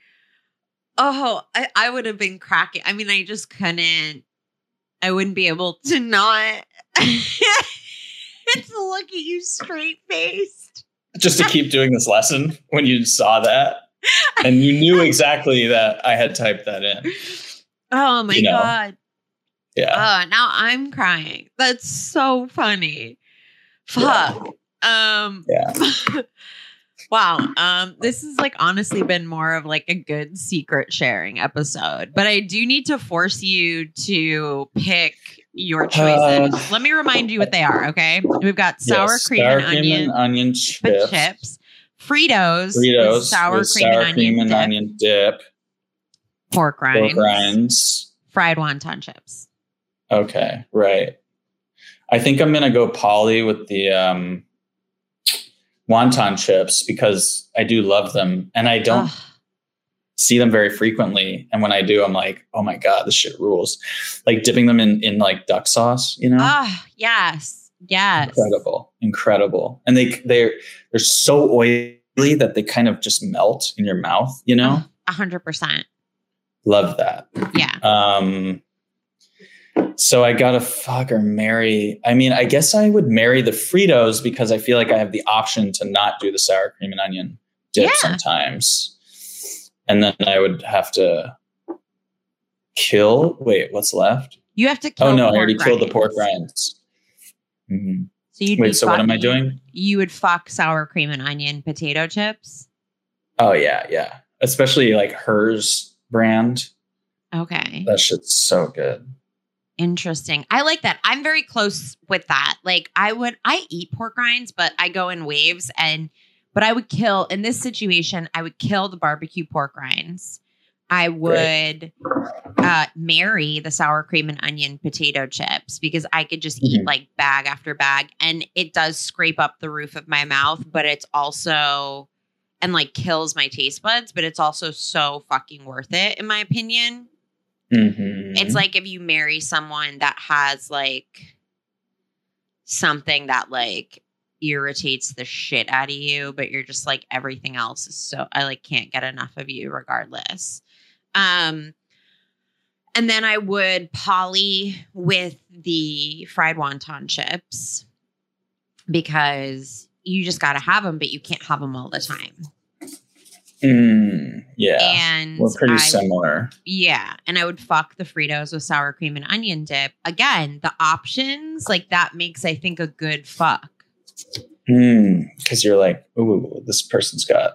Oh, I, I would have been cracking. I mean, I just couldn't. I wouldn't be able to not. it's look at you straight faced. just to keep doing this lesson when you saw that, and you knew exactly that I had typed that in. Oh my You know. god. Yeah, Oh, now I'm crying. That's so funny. Fuck. Um yeah. wow. Um this has like honestly been more of like a good secret sharing episode. But I do need to force you to pick your choices. Uh, Let me remind you what they are, okay? We've got sour Yes, cream sour and onion and onion chips. chips. Fritos, Fritos with sour with cream sour and cream onion, and dip, onion dip. pork rinds, Pork rinds. fried wonton chips. Okay, right. I think I'm gonna go poly with the um, wonton chips because I do love them, and I don't Ugh. see them very frequently. And when I do, I'm like, oh my god, this shit rules! Like dipping them in in like duck sauce, you know, Ah, yes. Yes. incredible, incredible. And they they're they're so oily that they kind of just melt in your mouth. You know, A hundred percent. love that. Yeah. Um, so I gotta fuck or marry. I mean, I guess I would marry the Fritos because I feel like I have the option to not do the sour cream and onion dip Yeah. sometimes. And then I would have to kill. Wait, what's left? You have to kill oh no, I already killed the pork rinds. Mhm. So you'd Wait, so what am I doing? You would fuck sour cream and onion potato chips. Oh yeah, yeah. Especially like Herr's brand. Okay. That shit's so good. Interesting. I like that. I'm very close with that. Like I would I eat pork rinds, but I go in waves and but I would kill in this situation, I would kill the barbecue pork rinds. I would uh marry the sour cream and onion potato chips because I could just eat Mhm. like bag after bag and it does scrape up the roof of my mouth, but it's also and like kills my taste buds, but it's also so fucking worth it in my opinion. Mhm. It's like if you marry someone that has like something that like irritates the shit out of you, but you're just like everything else is so I like can't get enough of you regardless. Um And then I would poly with the fried wonton chips because you just got to have them, but you can't have them all the time. Mm, yeah. And We're pretty I- similar. Yeah. And I would fuck the Fritos with sour cream and onion dip. Again, the options, like that makes, I think, a good fuck. Hmm. Because you're like, ooh, this person's got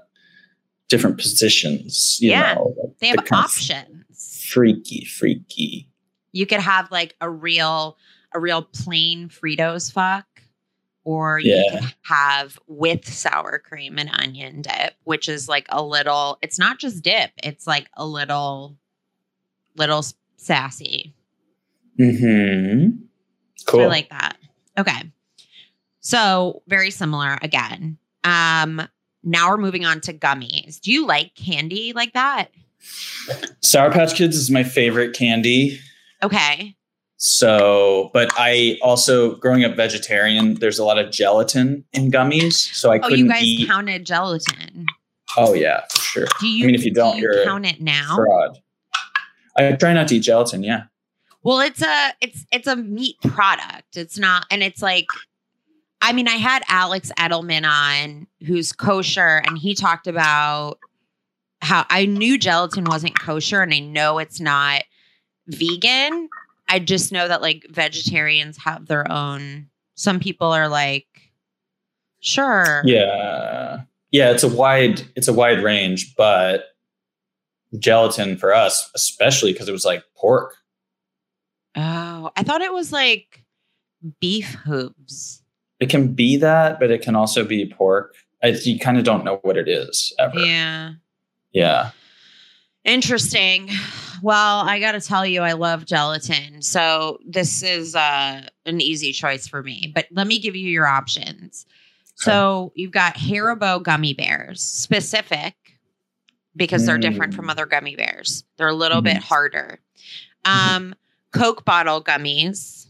different positions. You Yeah. know, like They the have options. Freaky, freaky. You could have like a real, a real plain Fritos fuck. Or you Yeah. could have with sour cream and onion dip, which is like a little, it's not just dip, it's like a little, little sassy. hmm Cool. I like that. Okay. So very similar again. Um, now we're moving on to gummies. Do you like candy like that? Sour Patch Kids is my favorite candy. Okay. So, but I also, growing up vegetarian, there's a lot of gelatin in gummies. So I Oh, couldn't you guys eat. counted gelatin. oh, yeah, for sure. Do you? I mean, if you don't, do you're a count it now. Fraud. I try not to eat gelatin. Yeah. Well, it's a it's it's a meat product. It's not, and it's like, I mean, I had Alex Edelman on, who's kosher, and he talked about how I knew gelatin wasn't kosher, and I know it's not vegan. I just know that like vegetarians have their own. Some people are like, sure, Yeah. Yeah. It's a wide, it's a wide range, but gelatin for us, especially because it was like pork. Oh, I thought it was like beef hooves. It can be that, but it can also be pork. I, you kind of don't know what it is ever. Yeah. Yeah. Interesting. Well, I got to tell you, I love gelatin. So this is uh, an easy choice for me. But let me give you your options. So you've got Haribo gummy bears, specific because they're different from Mm. other gummy bears. They're a little bit Mhm. harder. Um, Coke bottle gummies,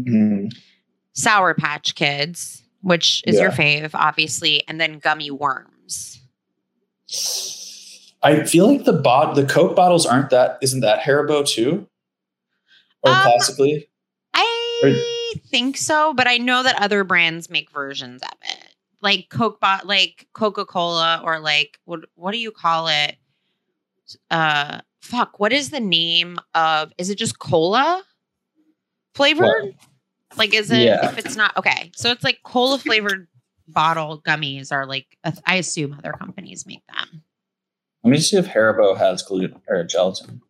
Mm. Sour Patch Kids, which is your fave, obviously, and then gummy worms. I feel like the bot the Coke bottles aren't that isn't that Haribo too? Or Um, possibly? I think so, but I know that other brands make versions of it. Like Coke bot like Coca-Cola or like what what do you call it? Uh fuck, what is the name of is it just cola flavored? Like is it Yeah. if it's not okay. So it's like cola flavored bottle gummies are like I assume other companies make them. Let me see if Haribo has gluten or gelatin.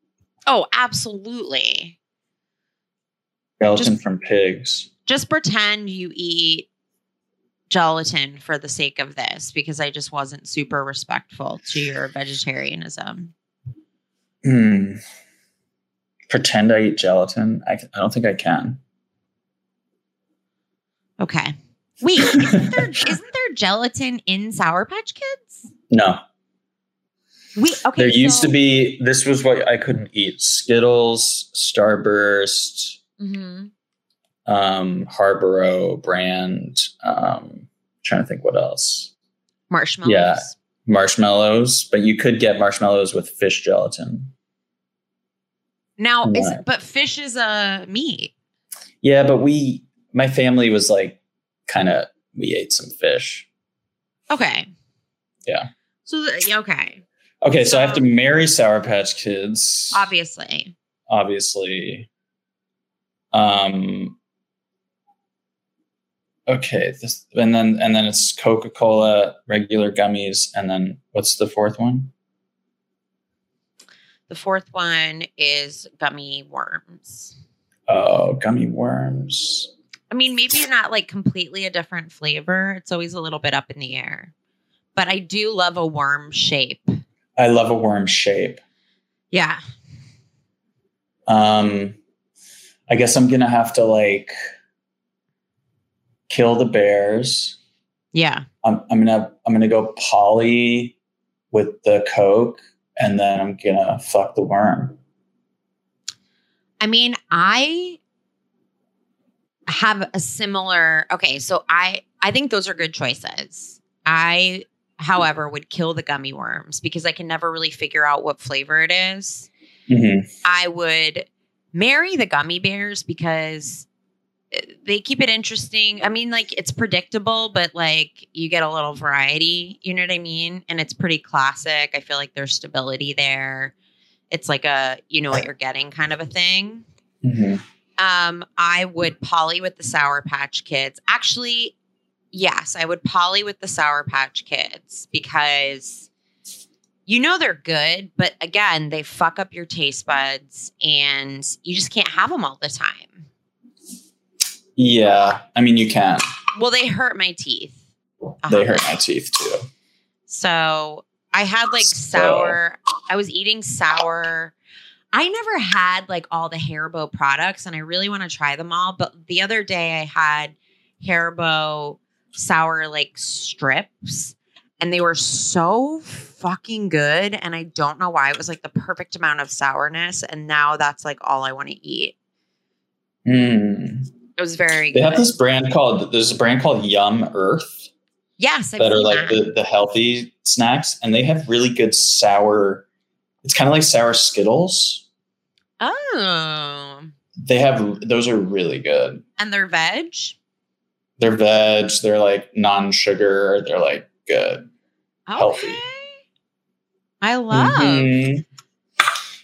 Oh, absolutely. Gelatin Just- from pigs. just pretend you eat gelatin for the sake of this because I just wasn't super respectful to your vegetarianism. Hmm. Pretend I eat gelatin. I, I don't think I can. Okay. Wait, isn't there, isn't there gelatin in Sour Patch Kids? No. We okay. there used to be this was what I couldn't eat. Skittles, Starburst, Mhm. um, Haribo brand. Um, trying to think what else. marshmallows. Yeah. Marshmallows, but you could get marshmallows with fish gelatin. Now, is but fish is a meat. Yeah, but we, my family was like, kind of, we ate some fish. Okay. Yeah. So yeah, okay, Okay, so I have to marry Sour Patch Kids, obviously. obviously. Um. Okay, this and then and then it's Coca Cola, regular gummies, and then what's the fourth one? The fourth one is gummy worms. Oh, gummy worms. I mean, maybe not like completely a different flavor. It's always a little bit up in the air. But I do love a worm shape. I love a worm shape. Yeah. Um, I guess I'm gonna have to like kill the bears. Yeah. I'm, I'm gonna I'm gonna go poly with the coke, and then I'm gonna fuck the worm. I mean, I have a similar okay, so I I think those are good choices. I however would kill the gummy worms because I can never really figure out what flavor it is. Mhm. I would marry the gummy bears because uh, they keep it interesting. I mean, like it's predictable, but like you get a little variety. You know what I mean? And it's pretty classic. I feel like there's stability there. It's like a you know what you're getting kind of a thing. Mhm. Um, I would poly with the Sour Patch Kids. Actually, yes, I would poly with the Sour Patch Kids because you know they're good, but again, they fuck up your taste buds and you just can't have them all the time. Yeah. I mean, you can. Well, they hurt my teeth. They Uh-huh. hurt my teeth too. So I had like So- sour, I was eating sour. I never had like all the Haribo products and I really want to try them all. But the other day I had Haribo sour like strips and they were so fucking good. And I don't know why. It was like the perfect amount of sourness. And now that's like all I want to eat. Mm. It was very They good. have this brand called there's a brand called YumEarth yes, I've that are like that. the, the healthy snacks, and they have really good sour. It's kind of like sour Skittles. oh. They have those are really good. And they're veg. They're veg. They're like non-sugar. They're like good. Healthy. I love. Mhm.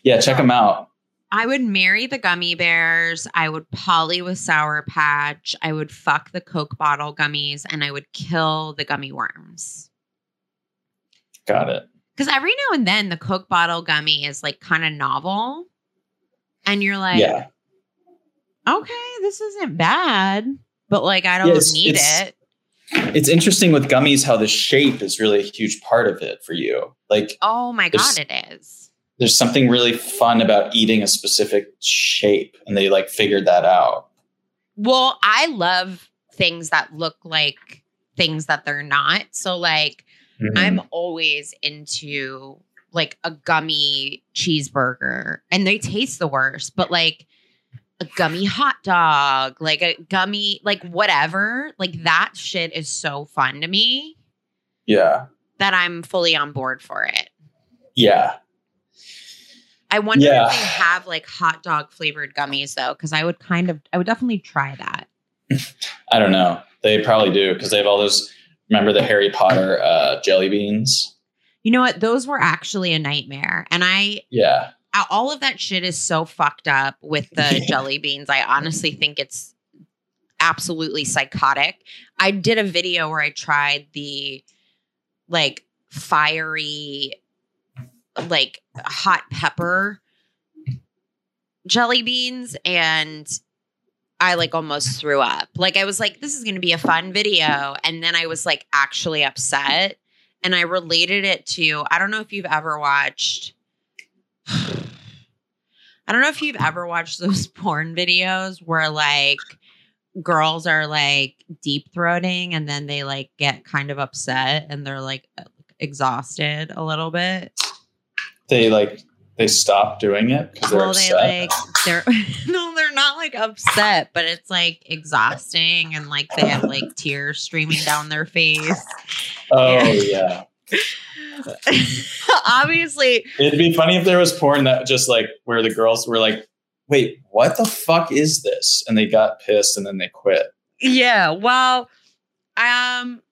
Yeah, check them out. I would marry the gummy bears. I would poly with Sour Patch. I would fuck the Coke bottle gummies and I would kill the gummy worms. Got it. Because every now and then the Coke bottle gummy is like kind of novel. And you're like, yeah. okay, this isn't bad. But like, I don't Yeah, it's- need it's- it. It's interesting with gummies how the shape is really a huge part of it for you. Like Oh my God, it is. there's something really fun about eating a specific shape and they like figured that out. Well, I love things that look like things that they're not. So, like, Mhm. I'm always into like a gummy cheeseburger and they taste the worst, but like a gummy hot dog, like a gummy, like whatever, like that shit is so fun to me yeah. that I'm fully on board for it. Yeah. I wonder Yeah. if they have like hot dog flavored gummies though, because I would kind of, I would definitely try that. I don't know. They probably do because they have all those. Remember the Harry Potter uh, jelly beans? You know what? Those were actually a nightmare. And I, Yeah. All of that shit is so fucked up with the jelly beans. I honestly think it's absolutely psychotic. I did a video where I tried the like fiery, like hot pepper jelly beans and I like almost threw up. Like I was like, this is gonna be a fun video. And then I was like actually upset. And I related it to, I don't know if you've ever watched I don't know if you've ever watched those porn videos where like girls are like deep throating and then they like get kind of upset and they're like exhausted a little bit. They like they stop doing it because they're Well, they upset. like they're no, they're not like upset, but it's like exhausting and like they have like tears streaming down their face. oh yeah. Obviously, It'd be funny if there was porn that just like where the girls were like, "Wait, what the fuck is this?" and they got pissed and then they quit. Yeah. Well, um,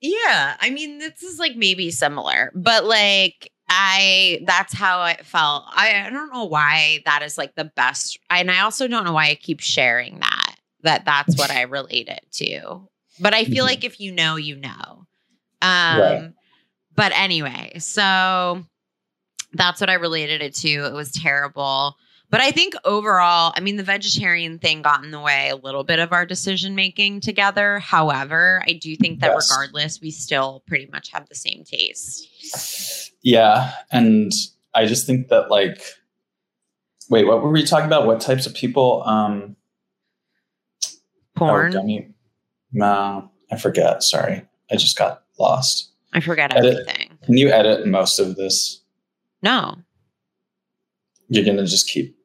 yeah. I mean, this is like maybe similar, but like I, that's how I felt. I, I don't know why that is like the best. And I also don't know why I keep sharing that, that that's what I relate it to. But I feel Mhm. like if you know, you know. Um, Right. But anyway, so that's what I related it to. It was terrible. But I think overall, I mean, the vegetarian thing got in the way a little bit of our decision making together. However, I do think that Yes. regardless, we still pretty much have the same taste. Yeah, and I just think that like, wait, what were we talking about? What types of people? Um, Porn. Oh. No, I forget. Sorry, I just got lost. I forget Edit. everything. Can you edit most of this? No. You're gonna just keep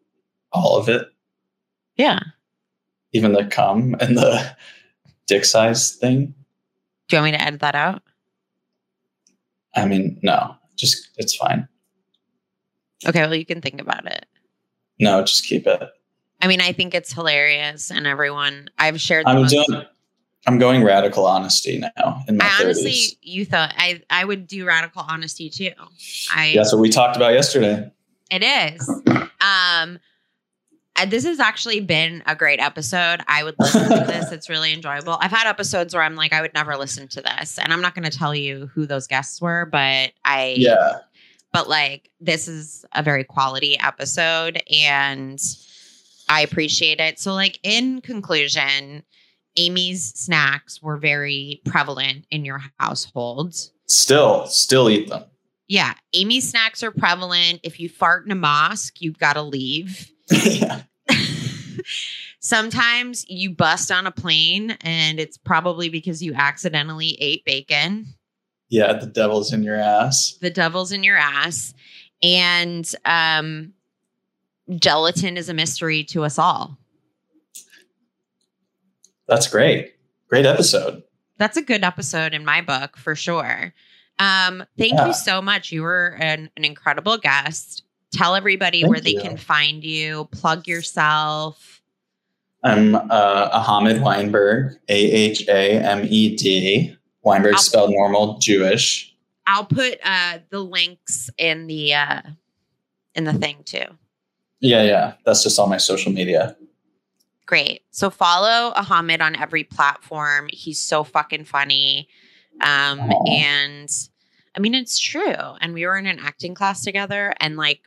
all of it, Yeah. even the cum and the dick size thing. Do you want me to edit that out? I mean, no, just it's fine. Okay, well, you can think about it. No, just keep it. I mean, I think it's hilarious, and everyone I've shared. the I'm most- doing. I'm going radical honesty now in my I honestly, 30s. you thought I I would do radical honesty too. I That's what we talked about yesterday. It is. Um, this has actually been a great episode. I would listen to this. It's really enjoyable. I've had episodes where I'm like, I would never listen to this, and I'm not going to tell you who those guests were, but I, Yeah. but like, this is a very quality episode, and I appreciate it. So, like, in conclusion, Amy's snacks were very prevalent in your household. Still, still eat them. Yeah, Amy's snacks are prevalent. If you fart in a mosque, you've got to leave. yeah. Sometimes you bust on a plane and it's probably because you accidentally ate bacon. Yeah, the devil's in your ass. The devil's in your ass. And um, gelatin is a mystery to us all. That's great. Great episode. That's a good episode in my book for sure. Um, thank Yeah. you so much. You were an, an incredible guest. Tell everybody Thank where they can find you, plug yourself. I'm uh, Ahamed Weinberg, A H A M E D. Weinberg I'll- spelled normal, Jewish. I'll put uh, the links in the uh, in the thing too. Yeah, yeah. That's just all my social media. Great. So follow Ahamed on every platform. He's so fucking funny. Um, and I mean, it's true. And we were in an acting class together, and like,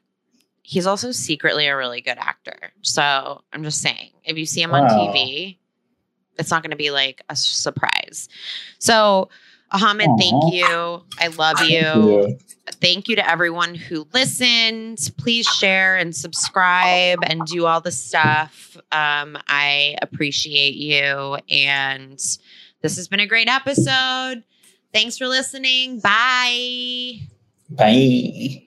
he's also secretly a really good actor. So I'm just saying, if you see him on TV, it's not going to be like a surprise. So, Ahamed, Aw. thank you. I love Thank you thank you to everyone who listened. Please share and subscribe and do all the stuff. Um, I appreciate you. And this has been a great episode. Thanks for listening. Bye. Bye.